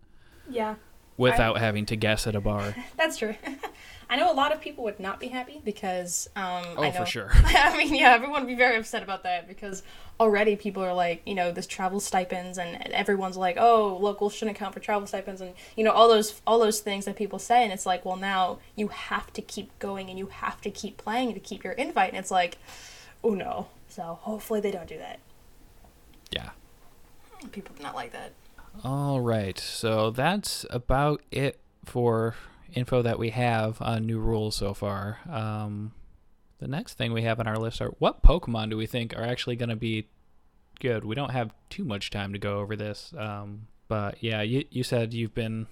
Yeah, without having to guess at a bar. that's true. I know a lot of people would not be happy because um, Oh, I know, for sure. I mean, yeah, everyone would be very upset about that because already people are like, you know, this travel stipends, and everyone's like, oh, locals shouldn't count for travel stipends, and you know all those all those things that people say, and it's like, well, now you have to keep going and you have to keep playing to keep your invite, and it's like, oh no. So hopefully they don't do that. Yeah. People do not like that. All right. So that's about it for info that we have on new rules so far. Um, the next thing we have on our list are what Pokemon do we think are actually going to be good? We don't have too much time to go over this. Um, but yeah, you, you said you've been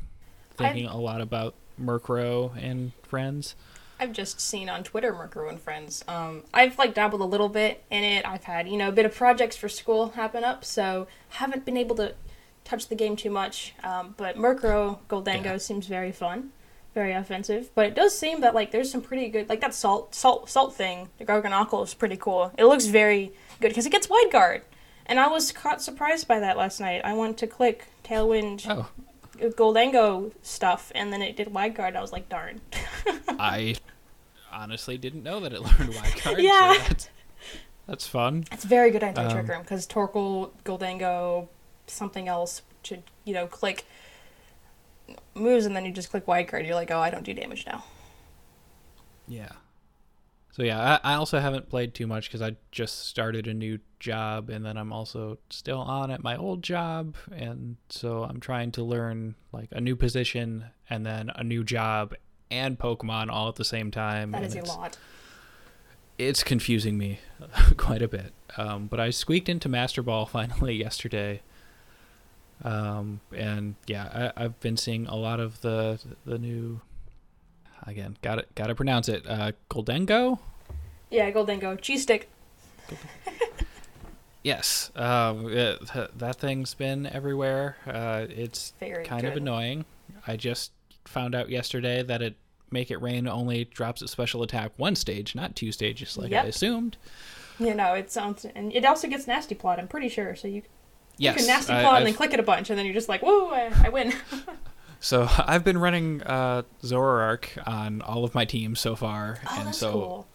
thinking a lot about Murkrow and friends. I've just seen on Twitter Murkrow and Friends. Um, I've like dabbled a little bit in it. I've had you know a bit of projects for school happen up, so haven't been able to touch the game too much. Um, but Murkrow Gholdengo Yeah. seems very fun, very offensive. But it does seem that like there's some pretty good like that salt salt salt thing. The Garganacl is pretty cool. It looks very good because it gets wide guard, and I was caught surprised by that last night. I went to click Tailwind Oh, Gholdengo stuff, and then it did wide guard. I was like, darn. I honestly didn't know that it learned wide guard. Yeah. So that's, that's fun. It's very good anti Um, trick room because Torkoal, Gholdengo, something else should you know click moves and then you just click wide guard. You're like, oh, I don't do damage now. Yeah. So yeah, I, I also haven't played too much because I just started a new job, and then I'm also still on at my old job, and so I'm trying to learn like a new position and then a new job and Pokemon all at the same time. That is a lot. It's confusing me quite a bit. Um, but I squeaked into Master Ball finally yesterday. Um, and yeah, I, I've been seeing a lot of the the new. Again, got it. got to pronounce it. Uh, Gholdengo. Yeah, Gholdengo, cheese stick. Yes, um, it, that thing's been everywhere. Uh, it's Very kind of annoying. I just found out yesterday that it Make It Rain only drops its special attack one stage, not two stages, like Yep. I assumed. You know, it sounds and it also gets nasty plot. I'm pretty sure. So you, Yes, you can nasty I- plot and then click it a bunch, and then you're just like, whoa, I, I win. So I've been running uh, Zoroark on all of my teams so far, oh, and that's so cool.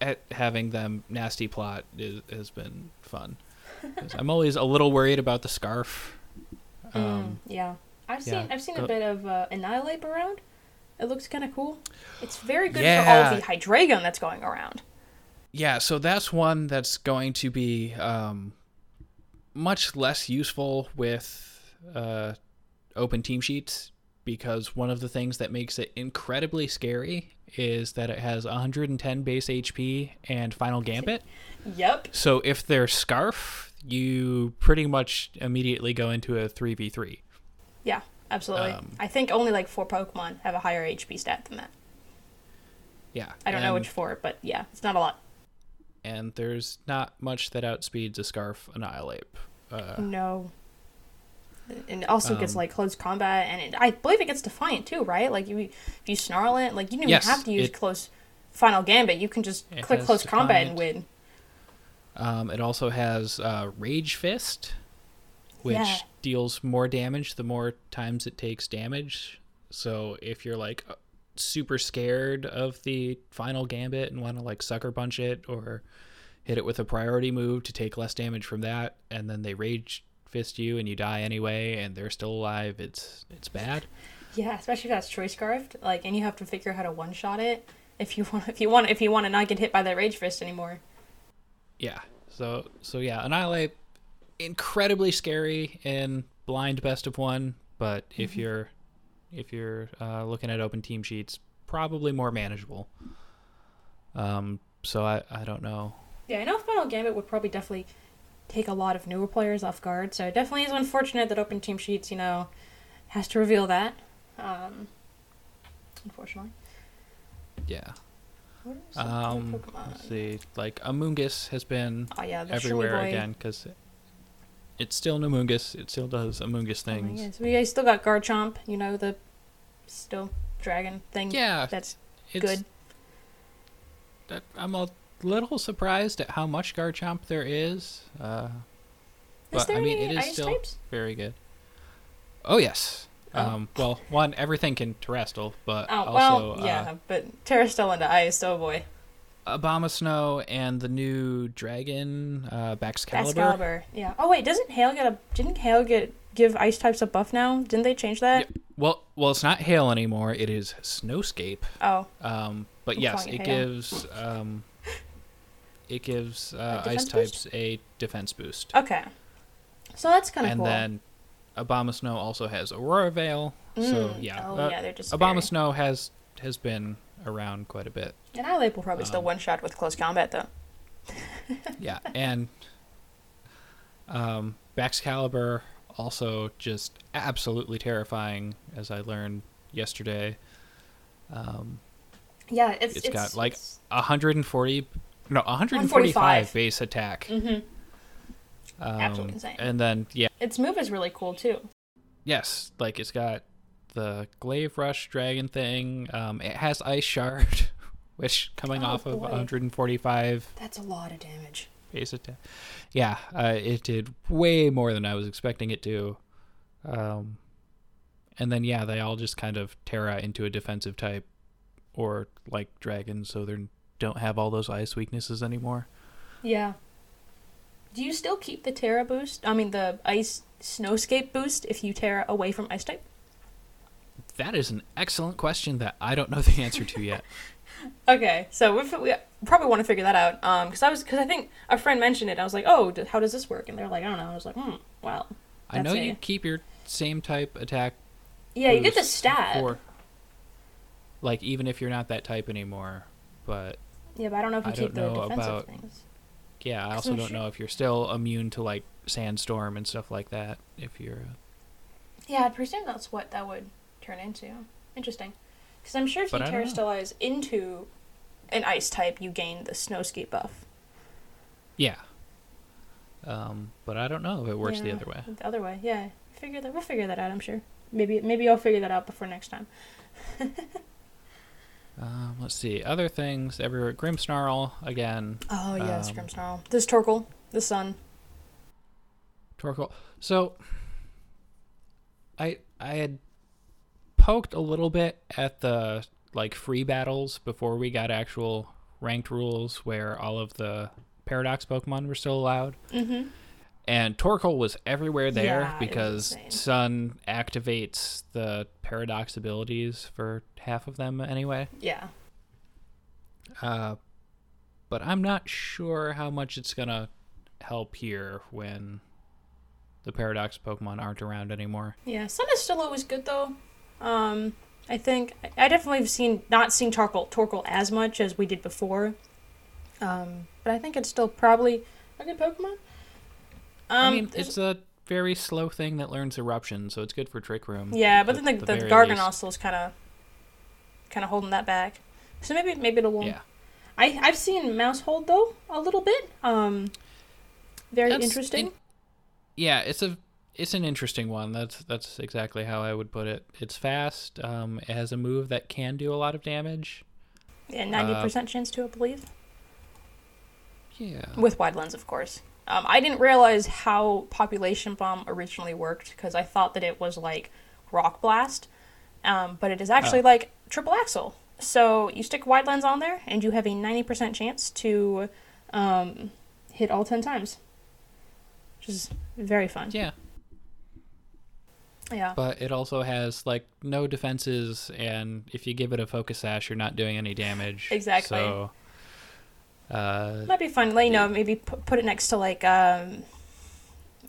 at having them nasty plot is, has been fun. I'm always a little worried about the scarf. Um, mm, yeah, I've yeah, seen I've seen go- a bit of uh, Annihilape around. It looks kind of cool. It's very good for Yeah. all the Hydreigon that's going around. Yeah, so that's one that's going to be um, much less useful with uh, open team sheets because one of the things that makes it incredibly scary is that it has 110 base HP and final gambit. Yep. So if they're scarf, you pretty much immediately go into a 3v3. Yeah, absolutely. Um, I think only like four Pokemon have a higher HP stat than that. Yeah. I don't know which four, but yeah, it's not a lot. And there's not much that outspeeds a scarf Annihilape. Uh, No. And it also gets Um, like close combat, and it, I believe it gets Defiant too, right? Like you, if you snarl it, like you don't Yes, even have to use it- close Final Gambit. You can just click close combat and win. Um, it also has uh, Rage Fist, which Yeah. deals more damage the more times it takes damage. So if you're like super scared of the final gambit and want to like sucker punch it or hit it with a priority move to take less damage from that, and then they Rage Fist you and you die anyway, and they're still alive, it's it's bad. Yeah, especially if that's choice carved like, and you have to figure out how to one shot it if you want. If you want, if you want to not get hit by that rage fist anymore. Yeah. So so yeah, Annihilape incredibly scary in blind best of one, but if mm-hmm. you're if you're uh, looking at open team sheets, probably more manageable. Um. So I I don't know. Yeah, I know Final Gambit would probably definitely take a lot of newer players off guard. So it definitely is unfortunate that Open Team Sheets, you know, has to reveal that. Um, unfortunately. Yeah. What are some Um. Let's see. Like Amoonguss has been Oh yeah, everywhere again because it's still Amoonguss. It still does Amoonguss Oh things. goodness. We still got Garchomp, you know, the still dragon thing. yeah, That's good. that- I'm a little surprised at how much Garchomp there is. Uh, Is but there I mean, any it is ice still types? very good. Oh yes. Oh. Um, well, one everything can terrestrial, but Oh, also well, yeah, but Tera's still into ice, oh boy. Uh, Snow and the new dragon uh, Baxcalibur. Excalibur. Yeah. Oh wait, doesn't Hail get a didn't Hail get give ice types a buff now? Didn't they change that? Well, well, it's not hail anymore. It is snowscape. Oh. Um, but I'm yes, it gives um, it gives uh, ice defense types a defense boost, Okay. So that's kind of and cool. then Snow also has Aurora Veil. So Mm. yeah, Oh uh, yeah, they're just Abomasnow has has been around quite a bit. And Owlette will probably still um, one shot with close combat though. Yeah, and um, Baxcalibur also just absolutely terrifying, as I learned yesterday. Um, Yeah, it's It's got, like, 140, no, 145 145. base attack. Mm-hmm. Um, Absolutely insane. And then yeah, Its move is really cool too. yes, like it's got the Glaive Rush Dragon thing. Um, it has Ice Shard, which coming Oh, off of 145 That's a lot of damage. base attack. Yeah, uh, it did way more than I was expecting it to. Um, and then yeah, they all just kind of Tera into a defensive type, or like dragons, so they don't have all those ice weaknesses anymore. Yeah. Do you still keep the Tera boost? I mean, the Ice Snowscape boost if you Tera away from Ice type? That is an excellent question that I don't know the answer to yet. Okay, so we we probably want to figure that out. Um, because I was because I think a friend mentioned it. I was like, oh, d- how does this work? And they're like, I don't know. I was like, hmm, well, I know That's you keep your same type attack yeah, you get the stat. for like even if you're not that type anymore. But Yeah, but I don't know if you I keep the defensive about- things. yeah, I also don't sure- know if you're still immune to like sandstorm and stuff like that. If you're Yeah, I presume that's what that would turn into. Interesting. Because I'm sure if But you I Terra don't know. Stellize into an Ice type, you gain the Snowscape buff. yeah. Um, but I don't know if it works the other way. The other way, yeah. Figure that we'll figure that out. I'm sure. Maybe maybe I'll figure that out before next time. Um, let's see other things everywhere. Grimmsnarl again. Oh yes, Um, Grimmsnarl. This Torkoal, the sun. Torkoal. So I I had poked a little bit at the like free battles before we got actual ranked rules where all of the paradox Pokemon were still allowed. Mm-hmm. And Torkoal was everywhere there Yeah, because. Sun activates the paradox abilities for half of them anyway. Yeah. Uh, but I'm not sure how much it's gonna help here when the paradox Pokemon aren't around anymore. Yeah. Sun is still always good though. Um, I think I definitely have seen not seen Torkoal Torkoal as much as we did before. Um, but I think it's still probably a good Pokemon. Um, I mean, it's a very slow thing that learns eruption, so it's good for Trick Room. yeah, but then the, the, very Garganostle's kind of kind of holding that back. So maybe maybe it'll. Yeah, I I've seen Maushold though a little bit. Um, very That's interesting. in- yeah, it's a it's an interesting one. That's that's exactly how I would put it. It's fast. Um, it has a move that can do a lot of damage. yeah, ninety percent chance to, I believe, Yeah. with wide lens, of course. Um, I didn't realize how Population Bomb originally worked because I thought that it was like Rock Blast, um, but it is actually Oh. like Triple Axel. So you stick wide lens on there, and you have a ninety percent chance to um, hit all ten times, which is very fun. Yeah, Yeah. but it also has like no defenses, and if you give it a focus sash, you're not doing any damage. Exactly. So, uh, Might be fun. Like, you know, maybe put, it next to like um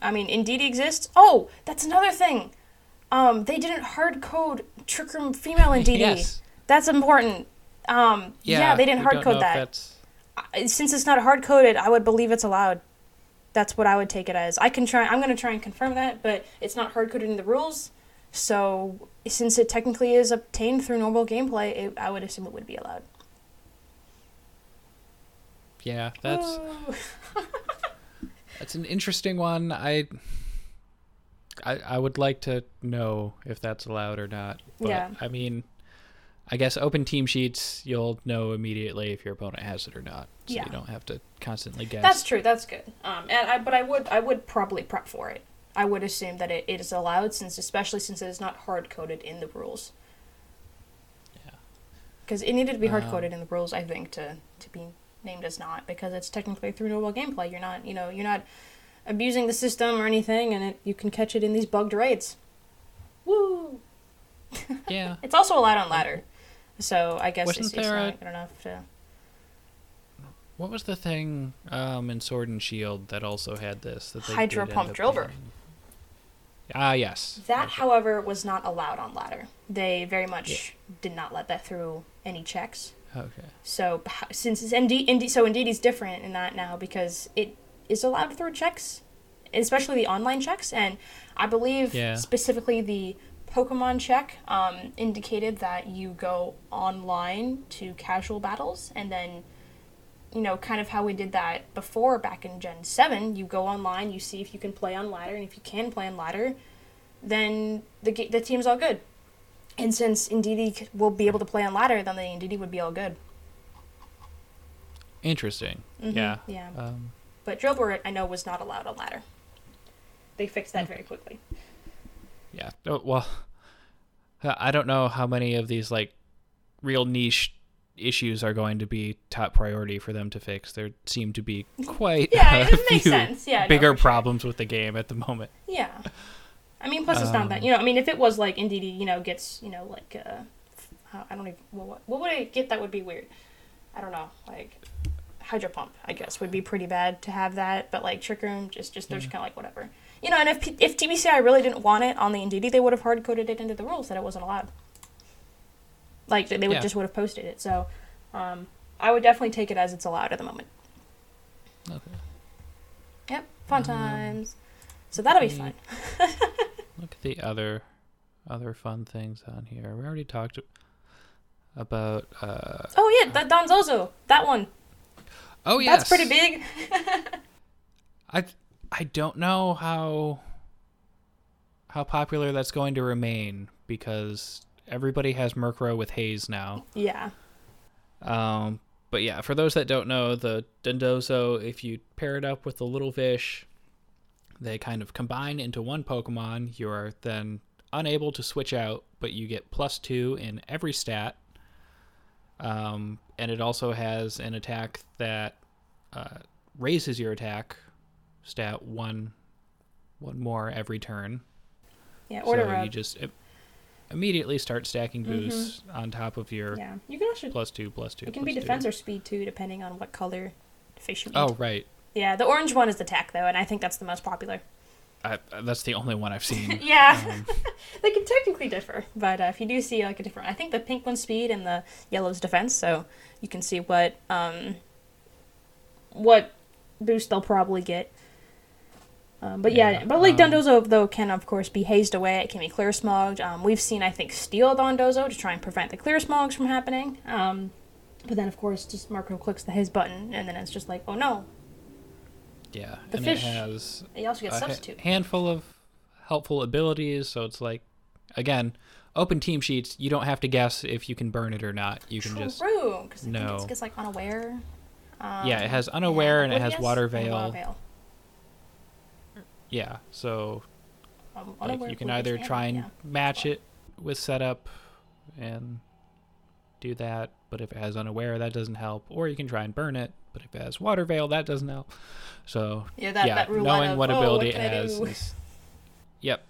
I mean, Indeed exists. Oh, that's another thing. Um they didn't hard code Trick Room female Indeed. yes. That's important. Um yeah, they didn't hard code that. Since it's not hard coded, I would believe it's allowed. That's what I would take it as. I can try I'm going to try and confirm that, but it's not hard coded in the rules. So, since it technically is obtained through normal gameplay, it, I would assume it would be allowed. yeah. That's That's an interesting one. I, I, I would like to know if that's allowed or not. But, Yeah. I mean, I guess open team sheets, you'll know immediately if your opponent has it or not. So Yeah. you don't have to constantly guess. That's true. That's good. Um, and I, but I would, I would probably prep for it. I would assume that it, it is allowed, since especially since it is not hard coded in the rules. Yeah. Because it needed to be hard Um, coded in the rules, I think, to to be named as not, because it's technically through normal gameplay. You're not, you know, you're not abusing the system or anything, and it, you can catch it in these bugged raids. Woo! yeah. It's also allowed on ladder, so I guess Wasn't it's, it's there a- not good enough to. What was the thing um, in Sword and Shield that also had this? That they Hydro pump end up drill? Ah, yes. That, however, was not allowed on ladder. They very much did not let that through any checks. Okay. So since it's so Indeed is different in that now because it is allowed through checks, especially the online checks, and I believe Yeah. specifically the Pokemon check um, indicated that you go online to casual battles, and then you know kind of how we did that before back in Gen Seven. You go online, you see if you can play on ladder, and if you can play on ladder, then the ga- the team's all good. And since Indeedee will be able to play on ladder, then the Indeedee would be all good. Interesting. Mhm, Yeah. Yeah. Um, But Drilbur, I know, was not allowed on ladder. They fixed that very quickly. Yeah. Oh, well, I don't know how many of these like real niche issues are going to be top priority for them to fix. There seem to be quite Yeah, a few sense. Yeah, no, bigger for sure. problems with the game at the moment. Yeah. I mean, plus it's not that Um, you know. I mean, if it was like Indeedee, you know, gets you know like uh, I don't even what what would I get that would be weird. I don't know, like hydro pump. I guess would be pretty bad to have that, but like trick room, just just there's kind of like whatever. You know, and if P- if TPCi really didn't want it on the Indeedee, they would have hard coded it into the rules that it wasn't allowed. Like they would Yeah. just would have posted it. So, um, I would definitely take it as it's allowed at the moment. Okay. Yep, fun times. So that'll be fun. Look at the other other fun things on here. We already talked about. Uh, Oh yeah, that Dondozo, that one. oh yes, That's pretty big. I I don't know how how popular that's going to remain because everybody has Murkrow with Haze now. Yeah. Um, but yeah, for those that don't know, the Dondozo, if you pair it up with the Little Fish, they kind of combine into one Pokemon. You are then unable to switch out, but you get plus two in every stat. Um, and it also has an attack that uh, raises your attack stat one one more every turn. Yeah, order so you just immediately start stacking boosts on top of your Yeah. You can also plus two, plus two. it can be two. defense or speed too, depending on what color fish you eat. Oh, right. Yeah, the orange one is attack though, and I think that's the most popular. I, that's the only one I've seen. Yeah. Um, they can technically differ, but uh, if you do see like a different, I think the pink one's speed and the yellow's defense, so you can see what um what boost they'll probably get. Um, but yeah, Yeah, but like um, Dondozo though can of course be hazed away. It can be clear smogged. Um, we've seen I think steel Dondozo to try and prevent the clear smogs from happening. Um, but then of course just Murkrow clicks the his button and then it's just like oh no. yeah, The and fish it has He also gets a ha- substitute. handful of helpful abilities. So it's like, again, open team sheets. You don't have to guess if you can burn it or not. You can just True, because I think know. it's, it's like unaware. Um, yeah. It has unaware and it has water veil. veil. Yeah, so like you can either try and match it with setup and do that. But if it has unaware, that doesn't help. Or you can try and burn it. But if it has water veil, that doesn't help. So Yeah, that, yeah, that knowing of, what oh, ability what it has is yep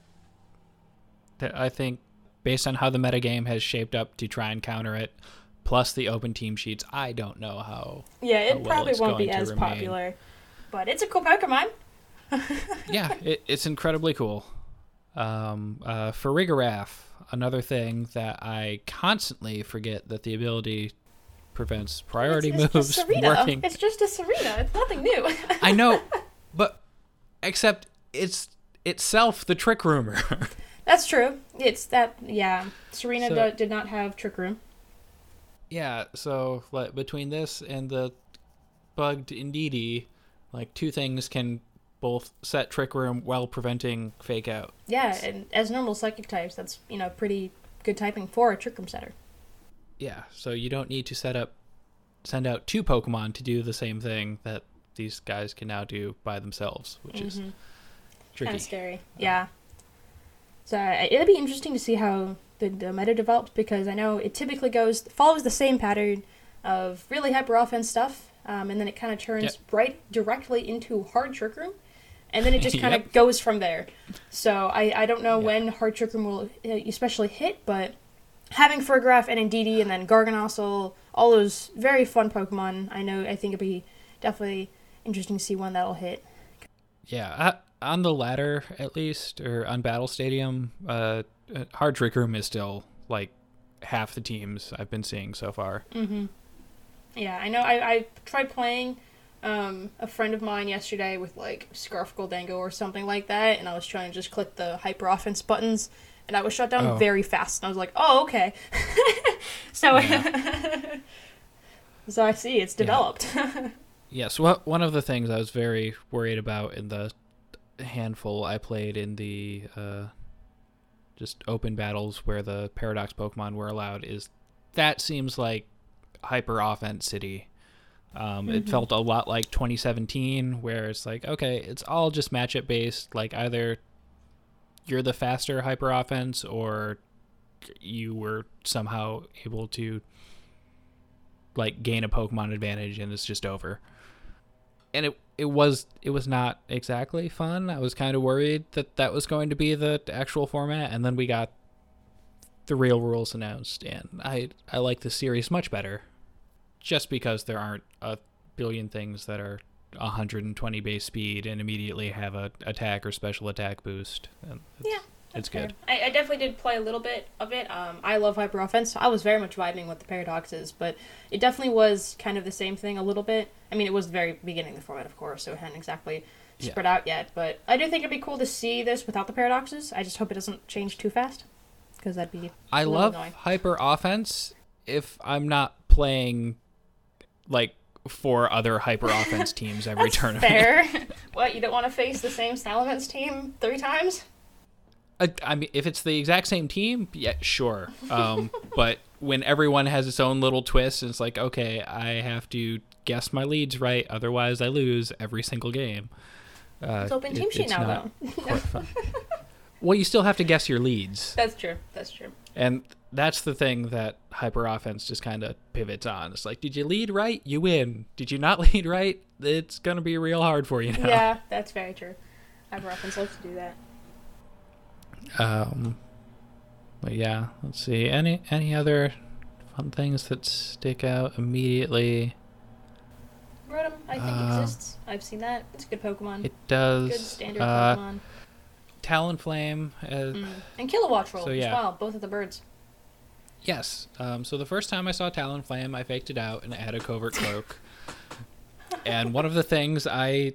i think based on how the metagame has shaped up to try and counter it plus the open team sheets i don't know how Yeah, it how well probably won't be as remain. popular, but it's a cool Pokemon. Yeah it, it's incredibly cool um uh Farigiraf, another thing that i constantly forget that the ability prevents priority it's, it's moves working It's just a Tsareena. It's nothing new. i know but except it's itself the trick rumor That's true. It's that. Yeah, Tsareena So- do, did not have Trick Room. Yeah, so like between this and the bugged Indeedee, like two things can both set trick room while preventing fake out. Yeah, and as normal psychic types, that's you know pretty good typing for a trick room setter. Yeah, so you don't need to set up send out two Pokemon to do the same thing that these guys can now do by themselves, which is Kind of scary. Yeah. So uh, it'll be interesting to see how the, the meta develops because I know it typically goes follows the same pattern of really hyper offense stuff, um, and then it kind of turns Yep. right directly into hard trick room, and then it just kind Yep. of goes from there. So I, I don't know Yeah. when hard trick room will uh, especially hit, but having Farigiraf and Indeedee and then Garganacl, all those very fun Pokemon, I know I think it'll be definitely interesting to see when that'll hit. Yeah, uh, on the ladder at least, or on Battle Stadium, uh, uh, Hard Trick Room is still like half the teams I've been seeing so far. Mm-hmm. Yeah, I know. I, I tried playing um, a friend of mine yesterday with like Scarf Gholdengo or something like that, and I was trying to just click the hyper offense buttons, and I was shut down Oh. very fast. And I was like, oh, okay. so, so I see it's developed. Yes, well, one of the things I was very worried about in the handful I played in the uh, just open battles where the Paradox Pokemon were allowed is that seems like hyper offense city. Um, It Mhm. felt a lot like 2017, where it's like, okay, it's all just matchup based. Like either you're the faster hyper offense, or you were somehow able to like gain a Pokemon advantage, and it's just over and it it was it was not exactly fun. I was kind of worried that that was going to be the actual format, and then we got the real rules announced, and I I like the series much better, just because there aren't a billion things that are 120 base speed and immediately have a attack or special attack boost. And it's, Yeah, it's Fair. good. I, I definitely did play a little bit of it. Um, I love hyper offense, so I was very much vibing with the paradoxes, but it definitely was kind of the same thing a little bit. I mean, it was the very beginning of the format, of course, so it hadn't exactly Yeah. spread out yet. But I do think it'd be cool to see this without the paradoxes. I just hope it doesn't change too fast, because that'd be I love annoying. hyper offense if I'm not playing like four other hyper offense teams every tournament. fair. what you don't want to face the same Salamence team three times? I, I mean, if it's the exact same team, yeah, sure. Um, but when everyone has its own little twist, it's like, okay, I have to guess my leads right, otherwise I lose every single game. Uh, It's open it- team sheet now, though. well, you still have to guess your leads, That's true. That's true. and that's the thing that hyper offense just kind of pivots on. It's like, did you lead right? You win. Did you not lead right? It's gonna be real hard for you now. Yeah, that's very true. Hyper offense loves to do that. Um, but yeah, let's see. Any any other fun things that stick out immediately? Rotom, I think Uh, exists. I've seen that. It's a good Pokemon. It does. good standard uh, Pokemon. Talonflame. Uh, Mm. And Kilowattrel so as yeah. well. Both of the birds. Yes. Um, so the first time I saw Talonflame, I faked it out and I had a covert cloak. and one of the things I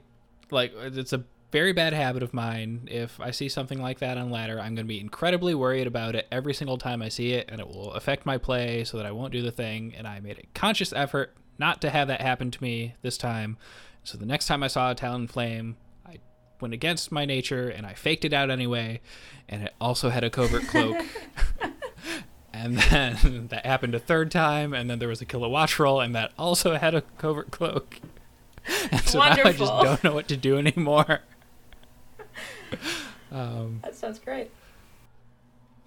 like, it's a very bad habit of mine. If I see something like that on ladder, I'm going to be incredibly worried about it every single time I see it, and it will affect my play so that I won't do the thing. And I made a conscious effort not to have that happen to me this time. So the next time I saw a Talonflame, I went against my nature and I faked it out anyway, and it also had a covert cloak. And then that happened a third time, and then there was a Kilowattrel, and that also had a covert cloak. And so now I just don't know what to do anymore. um, That sounds great.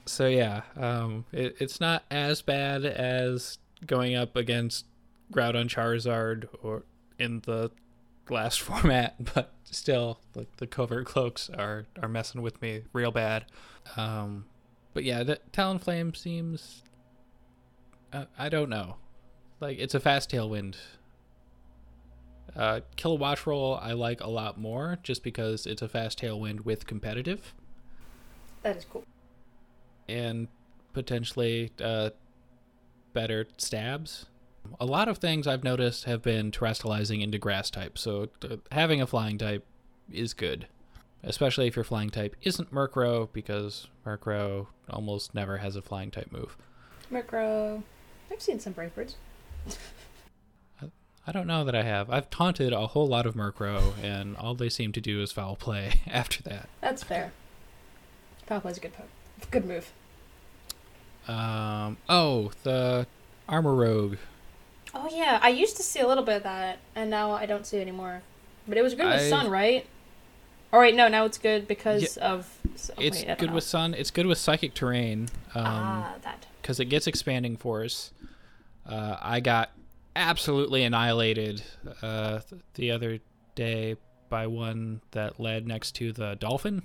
so yeah, um, it, it's not as bad as going up against Groudon Charizard or in the last format, but still, like the covert cloaks are are messing with me real bad. Um, but yeah, the Talonflame seems. Uh, I don't know, like it's a fast tailwind. Uh, Kilowattrel I like a lot more just because it's a fast tailwind with competitive That is cool. and potentially uh, better stabs. A lot of things I've noticed have been terrestrializing into grass type, so uh, having a flying type is good, especially if your flying type isn't Murkrow, because Murkrow almost never has a flying type move. Murkrow. I've seen some brave birds. I don't know that I have. I've taunted a whole lot of Murkrow, and all they seem to do is foul play after that. That's fair. Foul play's a good po- good move. Um, oh, the Armor Rogue. Oh yeah, I used to see a little bit of that, and now I don't see it anymore. But it was good with I- Sun, right? Or wait, no, now it's good because of. oh, It's wait, good know. with Sun. It's good with Psychic Terrain. Um, ah that. because it gets expanding force. Uh, I got absolutely annihilated uh, th- the other day by one that led next to the dolphin,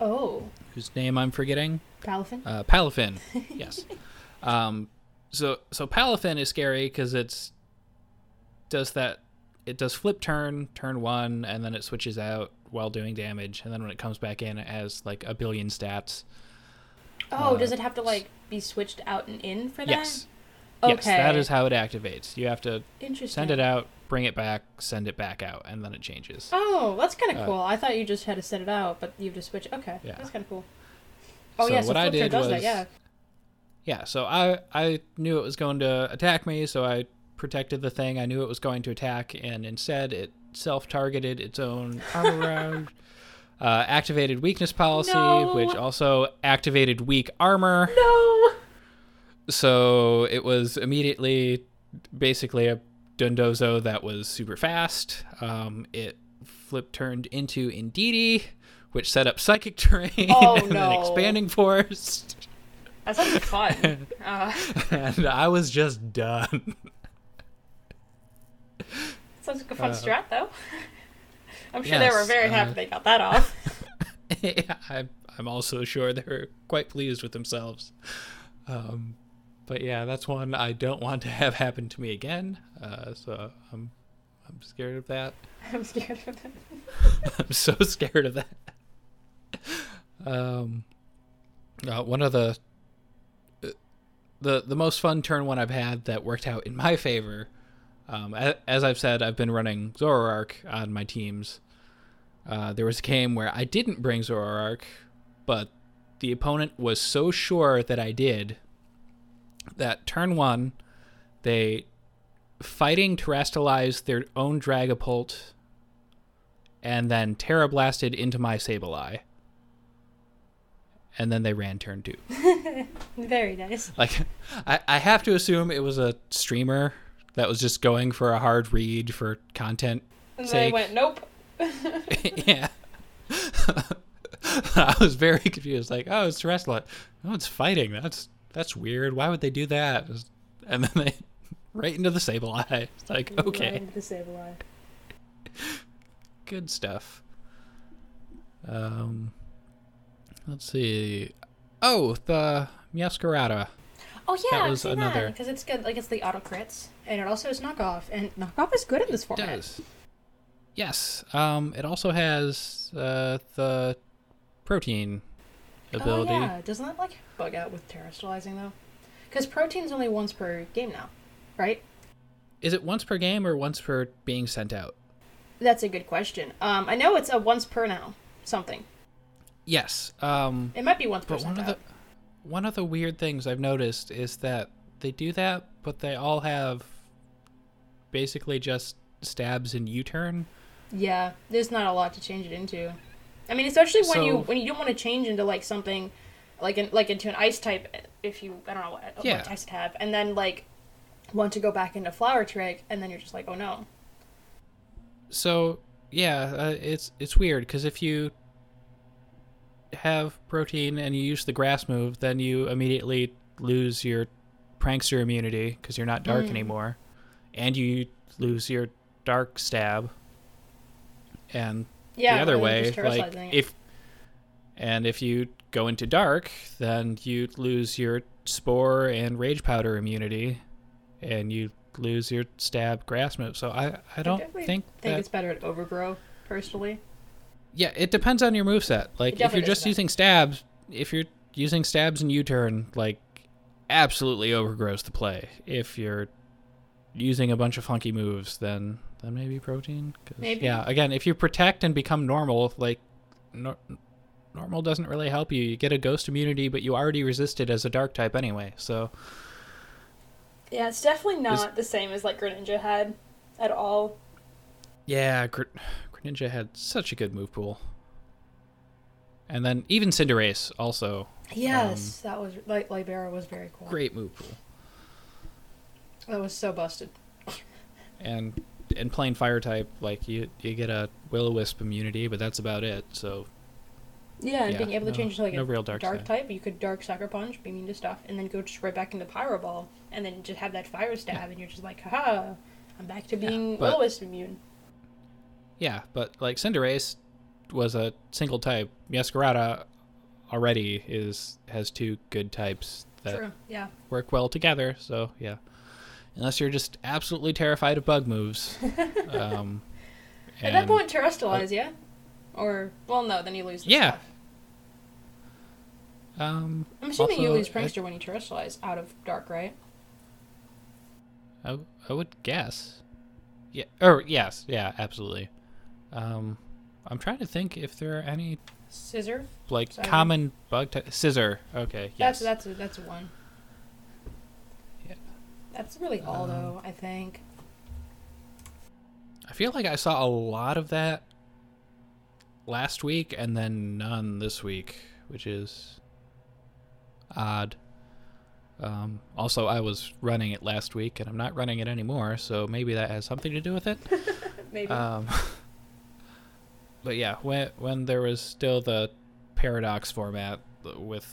Oh, whose name I'm forgetting. Palafin. Uh, Palafin, yes. Um, so so Palafin is scary because it's does that it does flip turn turn one and then it switches out while doing damage and then when it comes back in it has like a billion stats. oh, uh, does it have to like be switched out and in for that? Yes. Okay. Yes, that is how it activates. You have to send it out, bring it back, send it back out, and then it changes. Oh, that's kind of Uh, cool. I thought you just had to send it out, but you have to switch. Okay, Yeah. that's kind of cool. Oh So yeah, so what I did does that. was- Yeah. Yeah, so I I knew it was going to attack me, so I protected the thing I knew it was going to attack, and instead it self-targeted its own armor round. Uh, activated weakness policy, No. which also activated weak armor. No. So it was immediately basically a Dondozo that was super fast. Um, it flip turned into Indeedee, which set up psychic terrain Oh, and then no. expanding force. That sounds fun. uh, and I was just done. Sounds like a fun Uh, strat, though. I'm sure they were yes, very uh, happy they got that off. yeah, I, I'm also sure they were quite pleased with themselves. Um, but yeah, that's one I don't want to have happen to me again. Uh, so I'm I'm scared of that. I'm scared of them. I'm so scared of that. Um, uh, one of the the the most fun turn one I've had that worked out in my favor. Um, as I've said, I've been running Zoroark on my teams. Uh, there was a game where I didn't bring Zoroark, but the opponent was so sure that I did that turn one, they fighting terastallized their own Dragapult and then Tera blasted into my Sableye. And then they ran turn two. Very nice. Like, I, I have to assume it was a streamer that was just going for a hard read for content And they sake. went, nope. yeah. I was very confused. Like, oh, it's Terastal. Oh, it's fighting. That's that's weird. Why would they do that? And then they right into the Sableye. It's like, okay. Right into the Sableye. good stuff. Um, let's see. Oh, the Meowscarada. Oh yeah, That was another- because it's good. Like it's the auto crits, and it also is knockoff, and knockoff is good in this format. It does. Yes. Um, it also has uh, the Protean ability. Oh yeah, doesn't that like bug out with terastallizing though? Because Protean's only once per game now, right? Is it once per game or once per being sent out? That's a good question. Um, I know it's a once per now something. Yes. Um, It might be once per but one of the one of the weird things I've noticed is that they do that, but they all have basically just stabs and U-turn. Yeah, there's not a lot to change it into. I mean, especially when you when you don't want to change into like something like in, like into an ice type. If you I don't know what, Yeah. what ice have, and then like want to go back into flower trick, and then you're just like, oh no. So yeah, uh, it's it's weird because if you have Protean and you use the grass move, then you immediately lose your prankster immunity because you're not dark Mm. anymore, and you lose your dark stab. And Yeah, the other way, like it. if and if you go into dark, then you lose your spore and rage powder immunity, and you lose your stab grass move. So I I don't definitely think think that it's better at overgrow personally. yeah, it depends on your move set. Like if you're just using stabs, if you're using stabs and U-turn, like absolutely overgrows the play. If you're using a bunch of funky moves, then then maybe Protean. Maybe. Yeah, again, if you protect and become normal, like nor- normal doesn't really help you. You get a ghost immunity, but you already resisted as a dark type anyway. So Yeah, it's definitely not the same as like Greninja had. at all. Yeah, Gr- Greninja had such a good move pool. And then even Cinderace also Yes, um, that was like Libero was very cool. great move pool. That was so busted. And and playing fire type, like you you get a will o wisp immunity, but that's about it. So Yeah, and Yeah, being able to no- change to like no a real dark dark type, you could dark sucker punch, be immune to stuff, and then go just right back into Pyro Ball, and then just have that fire stab, and you're just like, haha, I'm back to Yeah, being but- Will-O-Wisp immune. yeah, but like Cinderace was a single type. Yaskarada already is has two good types that True. Yeah. work well together. So yeah, unless you're just absolutely terrified of bug moves. um, At that point, terastallize, yeah. Or well, no, then you lose. The Yeah. Stuff. um, I'm assuming you Also, lose I- Prankster when you terastallize out of dark, right? I, I would guess. Yeah. Or yes. Yeah. Absolutely. Um, I'm trying to think if there are any Scissor. like Sorry. common bug ty- scissor. Okay. Yes. That's that's a, that's a one. That's really all Um, though. I think. I feel like I saw a lot of that last week and then none this week, which is odd. Um, also, I was running it last week and I'm not running it anymore, so maybe that has something to do with it. Maybe. Um, but yeah, when when there was still the paradox format with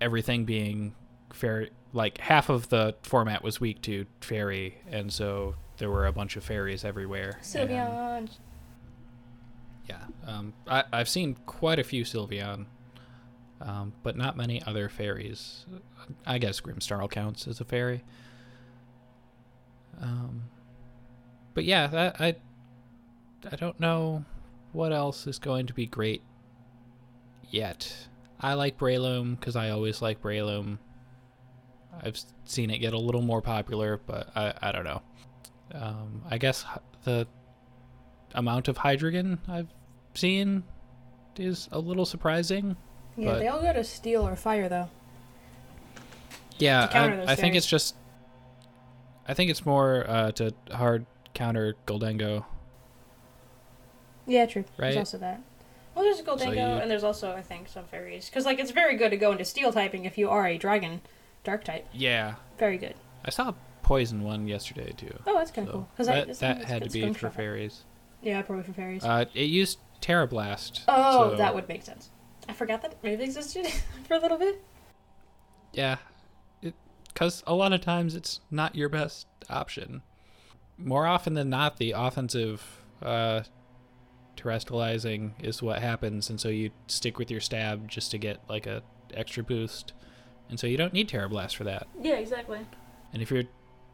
everything being fair, like half of the format was weak to fairy, and so there were a bunch of fairies everywhere. and- Sylveon. yeah, um, I, I've seen quite a few Sylveon, um, but not many other fairies. I guess Grimmsnarl counts as a fairy. Um, but yeah, that, I I don't know what else is going to be great yet. I like Breloom because I always like Breloom. I've seen it get a little more popular, but I, I don't know. Um, I guess the amount of Hydreigon I've seen is a little surprising. Yeah, they all go to steel or fire though. Yeah, To counter those I, I think it's just. I think it's more uh, to hard counter Gholdengo. Yeah, true. Right. There's also that. Well, there's Gholdengo, you- and there's also I think some fairies. Because like it's very good to go into steel typing if you are a dragon, dark type. Yeah, Very good. I saw a poison one yesterday too. Oh, that's kind of so cool. Because that that had to be for fairies. Yeah, probably for fairies. Uh, it used Tera Blast. oh, so- that would make sense. I forgot that maybe existed for a little bit. Yeah, because a lot of times it's not your best option. More often than not, the offensive uh, terastallizing is what happens, and so you stick with your stab just to get like a extra boost, and so you don't need Tera Blast for that. Yeah, exactly. And if you're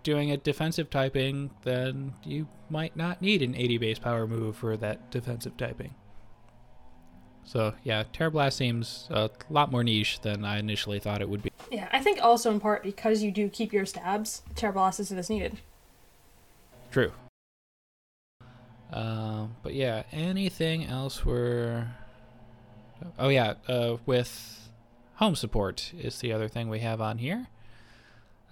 doing a defensive typing, then you might not need an 80 base power move for that defensive typing. So yeah, Tera Blast seems a lot more niche than I initially thought it would be. Yeah, I think also in part because you do keep your stabs, Terrible isn't as needed. True. Um, but yeah, anything else we're. Oh yeah, uh, with home support is the other thing we have on here.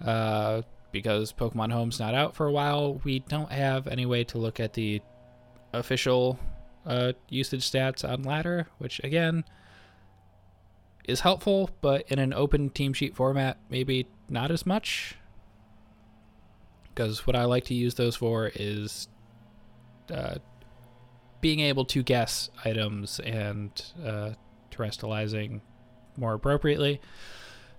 Uh, because Pokemon Home's not out for a while, we don't have any way to look at the official uh, usage stats on Ladder, which again is helpful, but in an open team sheet format, maybe not as much because what I like to use those for is uh, being able to guess items and uh, terastallizing more appropriately.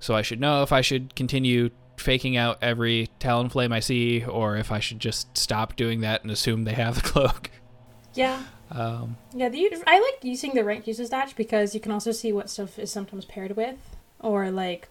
So I should know if I should continue faking out every Talonflame I see, or if I should just stop doing that and assume they have the cloak. Yeah. Um, Yeah, the, I like using the rank uses dash because you can also see what stuff is sometimes paired with, or like,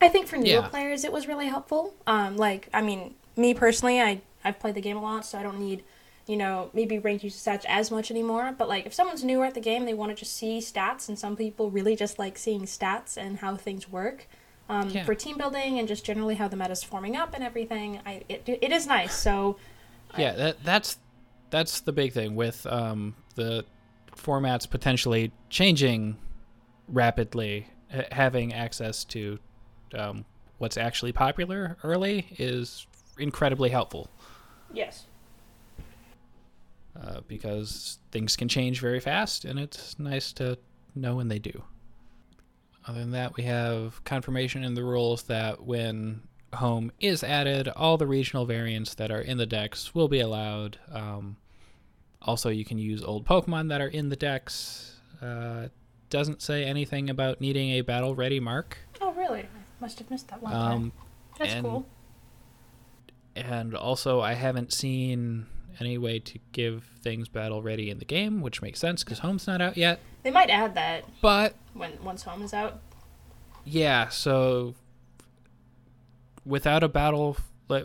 I think for newer Yeah. players it was really helpful. Um, like I mean, me personally, I I've played the game a lot, so I don't need, you know, maybe rank usage stats as much anymore. But like, if someone's newer at the game, they want to just see stats, and some people really just like seeing stats and how things work. Um, Yeah. For team building and just generally how the meta's forming up and everything, I it, it is nice. So yeah, that that's that's the big thing with um, the formats potentially changing rapidly. H- having access to um, what's actually popular early is incredibly helpful. yes, uh, because things can change very fast, and it's nice to know when they do. Other than that, we have confirmation in the rules that when home is added, all the regional variants that are in the dex will be allowed. Um, also, you can use old Pokemon that are in the dex. Uh, doesn't say anything about needing a battle ready mark. Oh, really? I must have missed that one. Um, That's and- cool. and also, I haven't seen any way to give things battle ready in the game, which makes sense because home's not out yet. They might add that But when once home is out. yeah, so without a battle,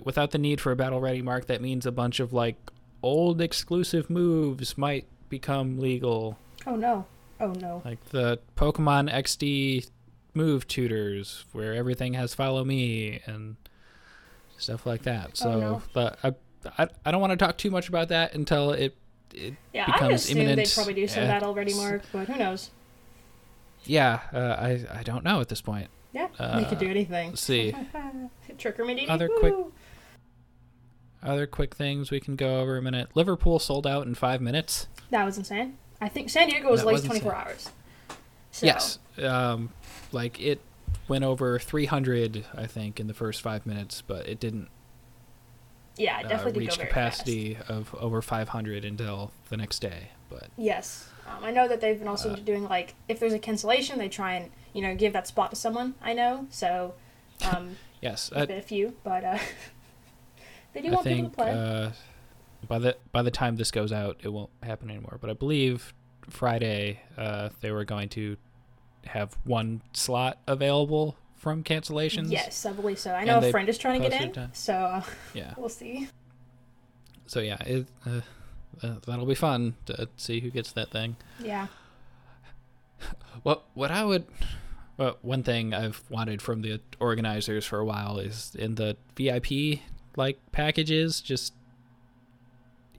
without the need for a battle ready mark, that means a bunch of like old exclusive moves might become legal, Oh no. Oh no. like the Pokemon XD move tutors, where everything has follow me and stuff like that. Oh, so, Oh, no. I, I don't want to talk too much about that until it. it Yeah, I becomes assume they'd probably do some uh, battle ready mark, but who knows? yeah, uh, I I don't know at this point. Yeah, they could Uh, do anything. Let's see. Trick or. Other quick- Other quick things we can go over a minute. Liverpool sold out in five minutes. That was insane. I think San Diego was That least 24 insane. hours. So, Yes, um, like it went over 300, I think, in the first five minutes, but it didn't Yeah, uh, definitely reach capacity of over 500 until the next day. But. Yes. Um, I know that they've been also Uh, doing, like, if there's a cancellation, they try and, you know, give that spot to someone, I know. So, um, yes, been a few, but uh, they do I want people to play. uh, by the by the time this goes out, it won't happen anymore. But I believe Friday uh, they were going to have one slot available from cancellations. yes, I believe so. I know a friend is trying to get in, uh, so uh, Yeah. we'll see. So yeah, it, uh, uh, that'll be fun to see who gets that thing. Yeah. What what I would well, one thing I've wanted from the organizers for a while is in the VIP like packages, just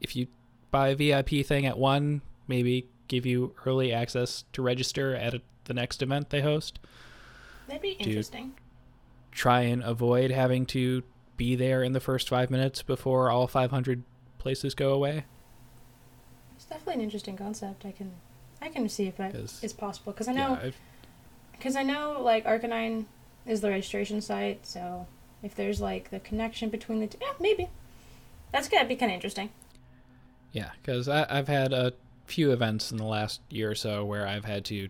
if you buy a VIP thing at one, maybe give you early access to register at a, the next event they host. That'd be interesting. Try and avoid having to be there in the first five minutes before all 500 places go away. It's definitely an interesting concept. I can, I can see if that is possible because I know Yeah, Because I know, like, RK9 is the registration site, so if there's, like, the connection between the two, yeah, maybe. That's gonna be kind of interesting. Yeah, because I've had a few events in the last year or so where I've had to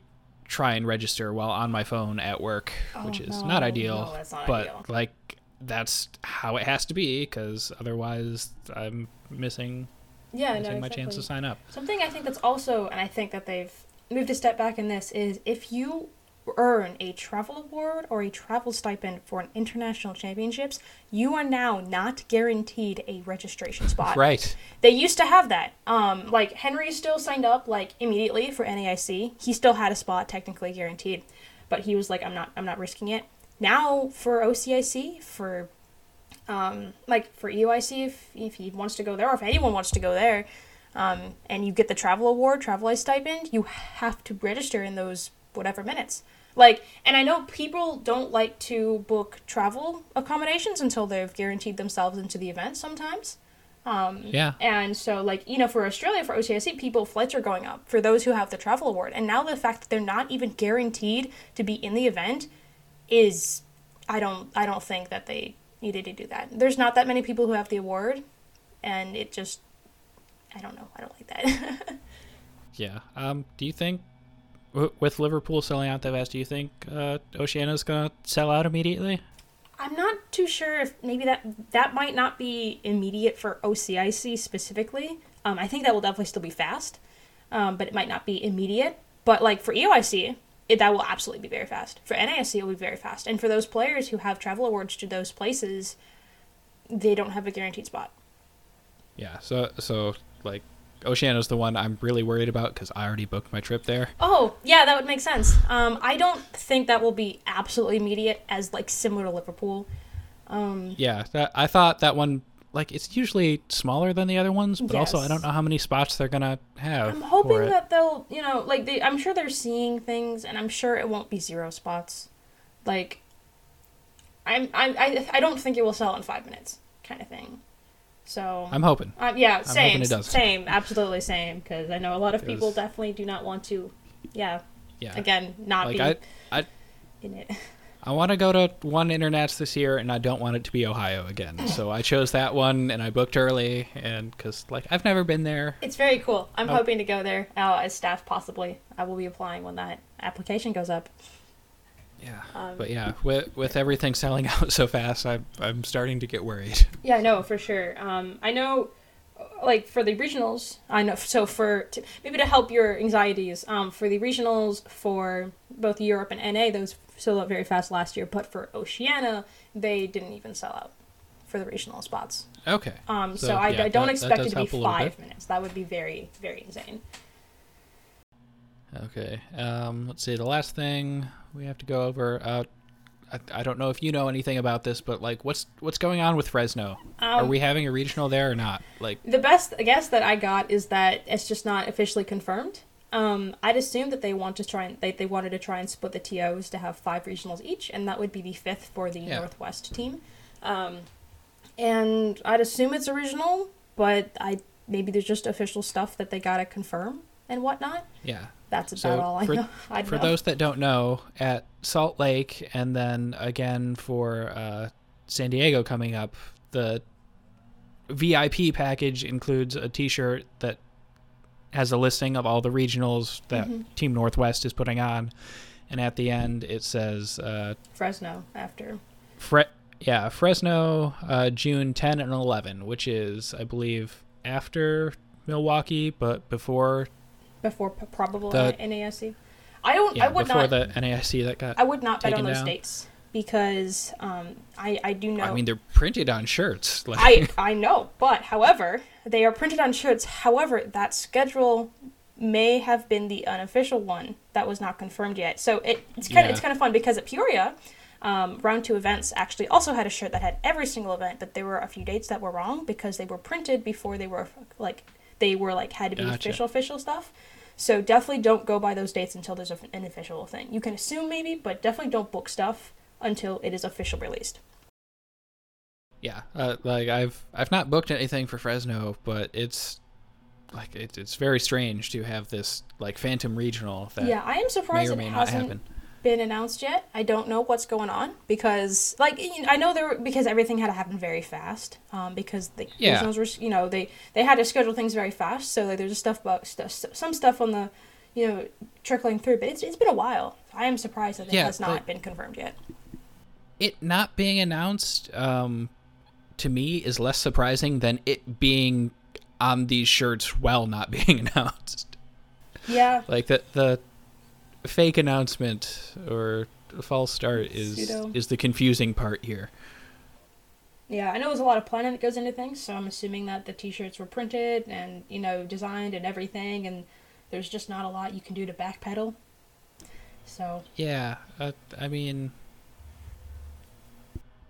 try and register while on my phone at work, oh, which Oh, is no, not ideal. no, that's not but ideal. like that's how it has to be because otherwise I'm missing Yeah, missing no, my chance to sign up. Something I think that's also, and I think that they've moved a step back in this, is if you earn a travel award or a travel stipend for an international championships, you are now not guaranteed a registration spot. Right. They used to have that. Um, like Henry still signed up like immediately for NAIC. He still had a spot technically guaranteed, but he was like, "I'm not, I'm not risking it." Now for OCIC, for um, like for EUIC, if if he wants to go there, or if anyone wants to go there, um, and you get the travel award, travel stipend, you have to register in those whatever minutes. Like, and I know people don't like to book travel accommodations until they've guaranteed themselves into the event sometimes. Um, Yeah. and so, like, you know, for Australia, for OCIC, people, flights are going up for those who have the travel award. And now the fact that they're not even guaranteed to be in the event is, I don't, I don't think that they needed to do that. There's not that many people who have the award, and it just, I don't know, I don't like that. Yeah. Um. Do you think w- with Liverpool selling out that fast, do you think uh, Oceania's gonna sell out immediately? I'm not too sure if maybe that that might not be immediate for OCIC specifically. Um, I think that will definitely still be fast, um, but it might not be immediate. But like for EOIC, it, that will absolutely be very fast. For NASC, it will be very fast. And for those players who have travel awards to those places, they don't have a guaranteed spot. Yeah. So so like Oceania's the one I'm really worried about because I already booked my trip there. Oh, yeah, that would make sense. Um, I don't think that will be absolutely immediate as like similar to Liverpool. Um, Yeah, that, I thought that one like it's usually smaller than the other ones, but also I don't know how many spots they're gonna have. I'm hoping that they'll, you know, like they. I'm sure they're seeing things, and I'm sure it won't be zero spots. Like, I'm, I, I, I don't think it will sell in five minutes, kind of thing. So I'm hoping. um, yeah, same, hoping same, absolutely same. Because I know a lot of people definitely do not want to. Yeah, Yeah. again, not like be I, I, in it. I want to go to one internats this year, and I don't want it to be Ohio again. So I chose that one, and I booked early, and because like I've never been there. It's very cool. I'm Oh. hoping to go there uh, as staff, possibly. I will be applying when that application goes up. Yeah. Um, But yeah, with with everything selling out so fast, I'm I'm starting to get worried. Yeah, no, for sure. Um, I know, uh, like for the regionals, I know. So for to, maybe to help your anxieties, um, for the regionals for both Europe and NA, those sold out very fast last year. But for Oceania, they didn't even sell out for the regional spots. Okay. Um, so, So, I, yeah, I don't that- that expect it to be help a little five minutes. That would be very, very insane. Okay. Um, let's see. The last thing we have to go over. Uh, I, I don't know if you know anything about this, but like, what's what's going on with Fresno? Are Um, we having a regional there or not? Like, The best guess that I got is that it's just not officially confirmed. Um, I'd assume that they want to try and they, they wanted to try and split the TOs to have five regionals each, and that would be the fifth for the Yeah. Northwest team. Um, and I'd assume it's original, but I maybe there's just official stuff that they gotta confirm and whatnot. yeah. That's about So all I for- know. I For know. those that don't know, at Salt Lake, and then again for uh, San Diego coming up, the VIP package includes a T-shirt that has a listing of all the regionals that Mhm. Team Northwest is putting on, and at the end it says uh, Fresno after. Fre- yeah, Fresno, uh, June 10 and 11, which is, I believe, after Milwaukee, but before Before p- probable The- NASC. I don't. yeah, I would before not. the NAIC that got. I would not bet on those down. dates because um, I I do know. I mean, they're printed on shirts. Like, I I know, but however, they are printed on shirts. However, that schedule may have been the unofficial one that was not confirmed yet. So it, it's kind of Yeah. it's kind of fun because at Peoria, um, round two events actually also had a shirt that had every single event, but there were a few dates that were wrong because they were printed before they were like they were like had to be Gotcha. official official stuff. So definitely don't go by those dates until there's an official thing. You can assume maybe, but definitely don't book stuff until it is official released. yeah, uh, like I've I've not booked anything for Fresno, but it's like it's it's very strange to have this like Phantom Regional that yeah, I am may surprised or it not hasn't happen. Been announced yet. I don't know what's going on because, like, you know, I know there were, because everything had to happen very fast. Um, because the Yeah. were, you know, they they had to schedule things very fast. So like, there's just stuff about stuff, some stuff on the, you know, trickling through. But it's it's been a while. I am surprised that it Yeah, has not like- been confirmed yet. It not being announced, um, to me, is less surprising than it being on these shirts while not being announced. Yeah, Like the the fake announcement or false start is Pseudo. is the confusing part here. yeah. I know there's a lot of planning that goes into things. So I'm assuming that the T-shirts were printed and you know designed and everything, and there's just not a lot you can do to backpedal. So Yeah, uh, I mean,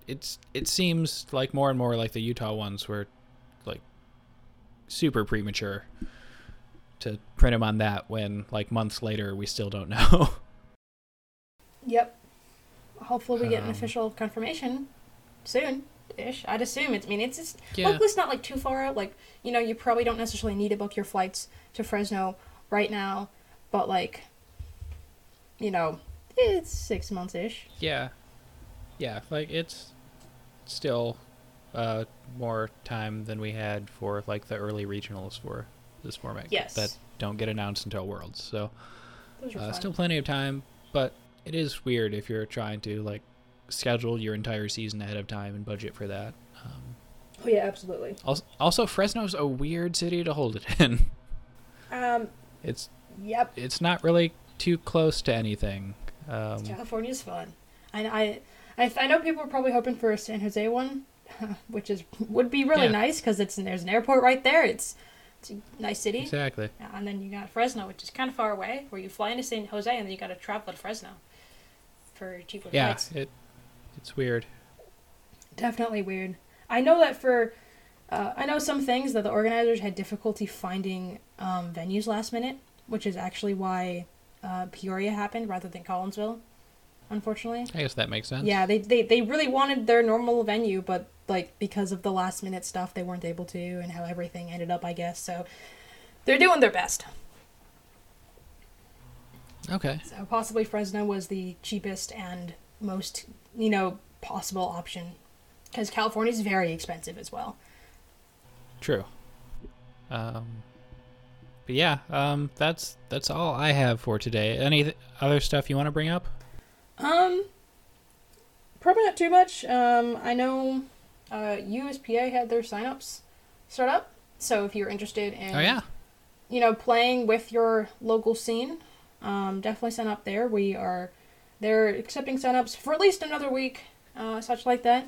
it's it seems like more and more like the Utah ones were like super premature to print him on that when like months later we still don't know. Yep. Hopefully, we get an Um, official confirmation soon. Ish. I'd assume it's. I mean, it's just. Yeah. Hopefully, it's not like too far out. Like, you know, you probably don't necessarily need to book your flights to Fresno right now, but like, you know, it's six months ish. yeah, yeah, like it's still uh, more time than we had for like the early regionals for this format Yes. that don't get announced until Worlds. So Uh, still plenty of time, but it is weird if you're trying to like schedule your entire season ahead of time and budget for that. Um, oh yeah, absolutely. also, also, Fresno's a weird city to hold it in. Um. It's Yep. it's not really too close to anything. Um, California's fun. I, I, I, I know people are probably hoping for a San Jose one, which is would be really Yeah. nice because it's there's an airport right there. It's it's a nice city. exactly. Yeah, and then you got Fresno, which is kind of far away, where you fly into San Jose and then you got to travel to Fresno for cheaper Yeah, flights. it it's weird. Definitely weird. I know that for, uh, I know some things that the organizers had difficulty finding um, venues last minute, which is actually why uh, Peoria happened rather than Collinsville, unfortunately. I guess that makes sense. Yeah, they, they, they really wanted their normal venue, but like because of the last minute stuff they weren't able to and how everything ended up, I guess. So they're doing their best. Okay. So possibly Fresno was the cheapest and most, you know, possible option because California is very expensive as well. True. Um, but yeah, um, that's that's all I have for today. Any th- other stuff you want to bring up? Um, probably not too much. Um, I know uh, USPA had their signups start up, so if you're interested in, Oh yeah. you know, playing with your local scene, um, definitely sign up there. We are they're accepting signups for at least another week, uh, such like that.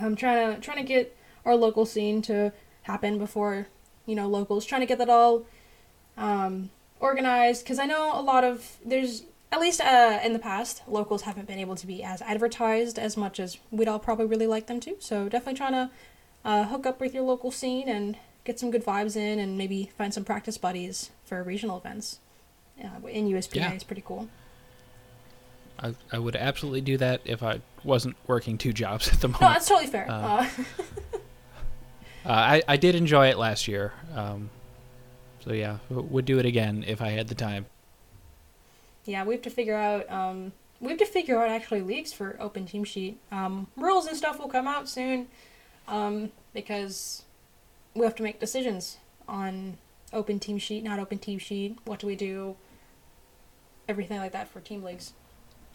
I'm trying to trying to get our local scene to happen before you know locals. Trying to get that all um, organized because I know a lot of there's at least uh, in the past locals haven't been able to be as advertised as much as we'd all probably really like them to. So definitely trying to uh, hook up with your local scene and get some good vibes in and maybe find some practice buddies for regional events. Uh, in USPA Yeah. is pretty cool. I, I would absolutely do that if I wasn't working two jobs at the moment. No, that's totally fair. Uh, Uh, Uh, I I did enjoy it last year. Um, so yeah, would do it again if I had the time. Yeah, we have to figure out. Um, we have to figure out actually leagues for open team sheet. Um, rules and stuff will come out soon, um, because we have to make decisions on open team sheet, not open team sheet. What do we do? Everything like that for team leagues.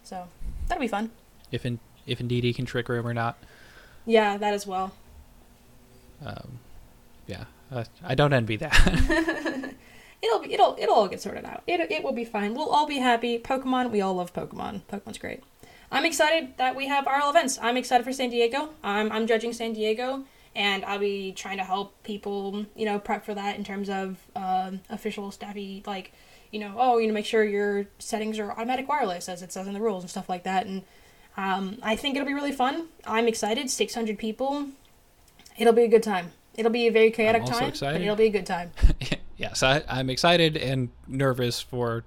So that'll be fun. If in, if Indeedee can trick room or not. Yeah, that as well. Um, yeah, uh, I don't envy that. It'll be it'll it'll all get sorted out. It it will be fine. We'll all be happy. Pokemon, we all love Pokemon. Pokemon's great. I'm excited that we have RL events. I'm excited for San Diego. I'm I'm judging San Diego, and I'll be trying to help people, you know, prep for that in terms of um, official staffy like, you know, oh, you know, make sure your settings are automatic wireless as it says in the rules and stuff like that. And um, I think it'll be really fun. I'm excited. 600 people. It'll be a good time. It'll be a very chaotic time, excited. but it'll be a good time. yes, I, I'm excited and nervous for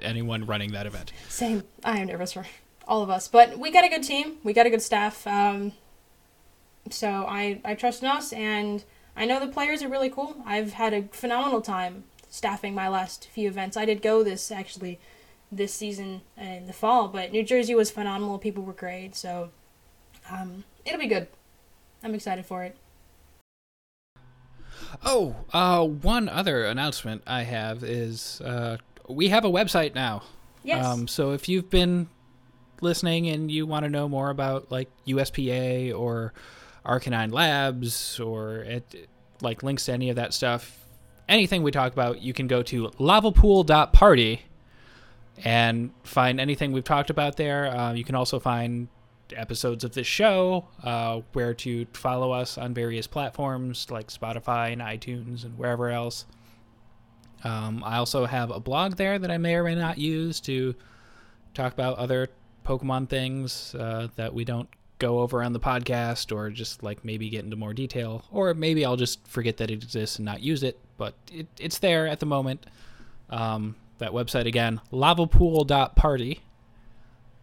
anyone running that event. Same. I am nervous for all of us, but we got a good team. We got a good staff. Um, so I I trust in us, and I know the players are really cool. I've had a phenomenal time staffing my last few events. I did go this actually this season in the fall, but New Jersey was phenomenal. People were great, so um, it'll be good. I'm excited for it. Oh, uh, one other announcement I have is uh, we have a website now. Yes. Um, so if you've been listening and you want to know more about like USPA or RK9 Labs or it, like links to any of that stuff, anything we talk about, you can go to lavapool.party and find anything we've talked about there. Uh, you can also find episodes of this show, uh, where to follow us on various platforms like Spotify and iTunes and wherever else. Um, I also have a blog there that I may or may not use to talk about other Pokemon things uh, that we don't go over on the podcast, or just like maybe get into more detail, or maybe I'll just forget that it exists and not use it. But it, it's there at the moment. Um, that website again, lavapool.party.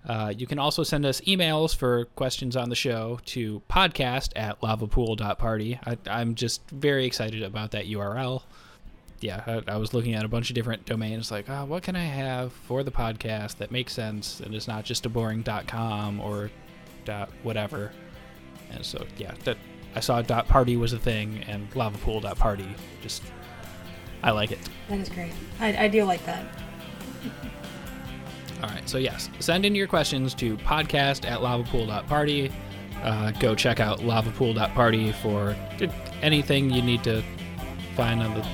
Uh, you can also send us emails for questions on the show to podcast at lavapool.party. I, I'm just very excited about that URL. Yeah, I, I was looking at a bunch of different domains, like, oh, what can I have for the podcast that makes sense and is not just a boring .com or dot whatever. And so, yeah, that I saw dot .party was a thing, and lavapool.party just, I like it. that is great. I, I do like that. All right, so yes, send in your questions to podcast at lavapool.party. Uh, go check out lavapool.party for anything you need to find on the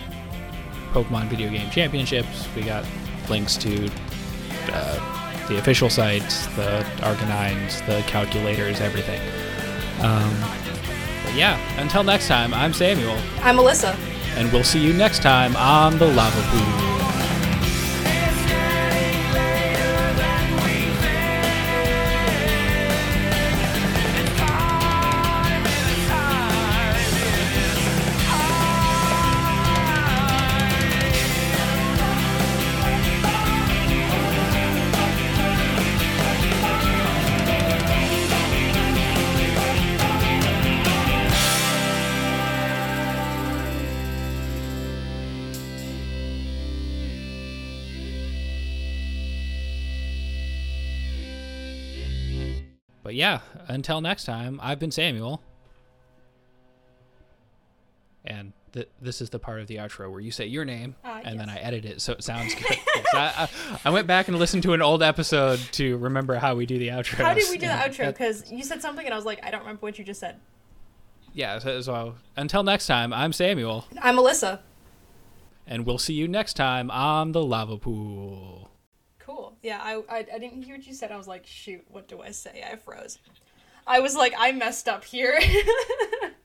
Pokemon Video Game Championships. We got links to uh, the official sites, the RK9s, the calculators, everything. Um, but yeah, until next time, I'm Samuel, I'm Melissa. and we'll see you next time on the Lava Pool. Until next time, I've been Samuel. And th- this is the part of the outro where you say your name, Ah, and then I edit it so it sounds good. Yes, I, I, I went back and listened to an old episode to remember how we do the outro. How did we do the outro? Because you said something and I was like, I don't remember what you just said. Yeah, so, so until next time, I'm Samuel, I'm Alyssa. and we'll see you next time on the lava pool. Cool. Yeah, I, I I didn't hear what you said. I was like, shoot, what do I say? I froze. I was like, I messed up here.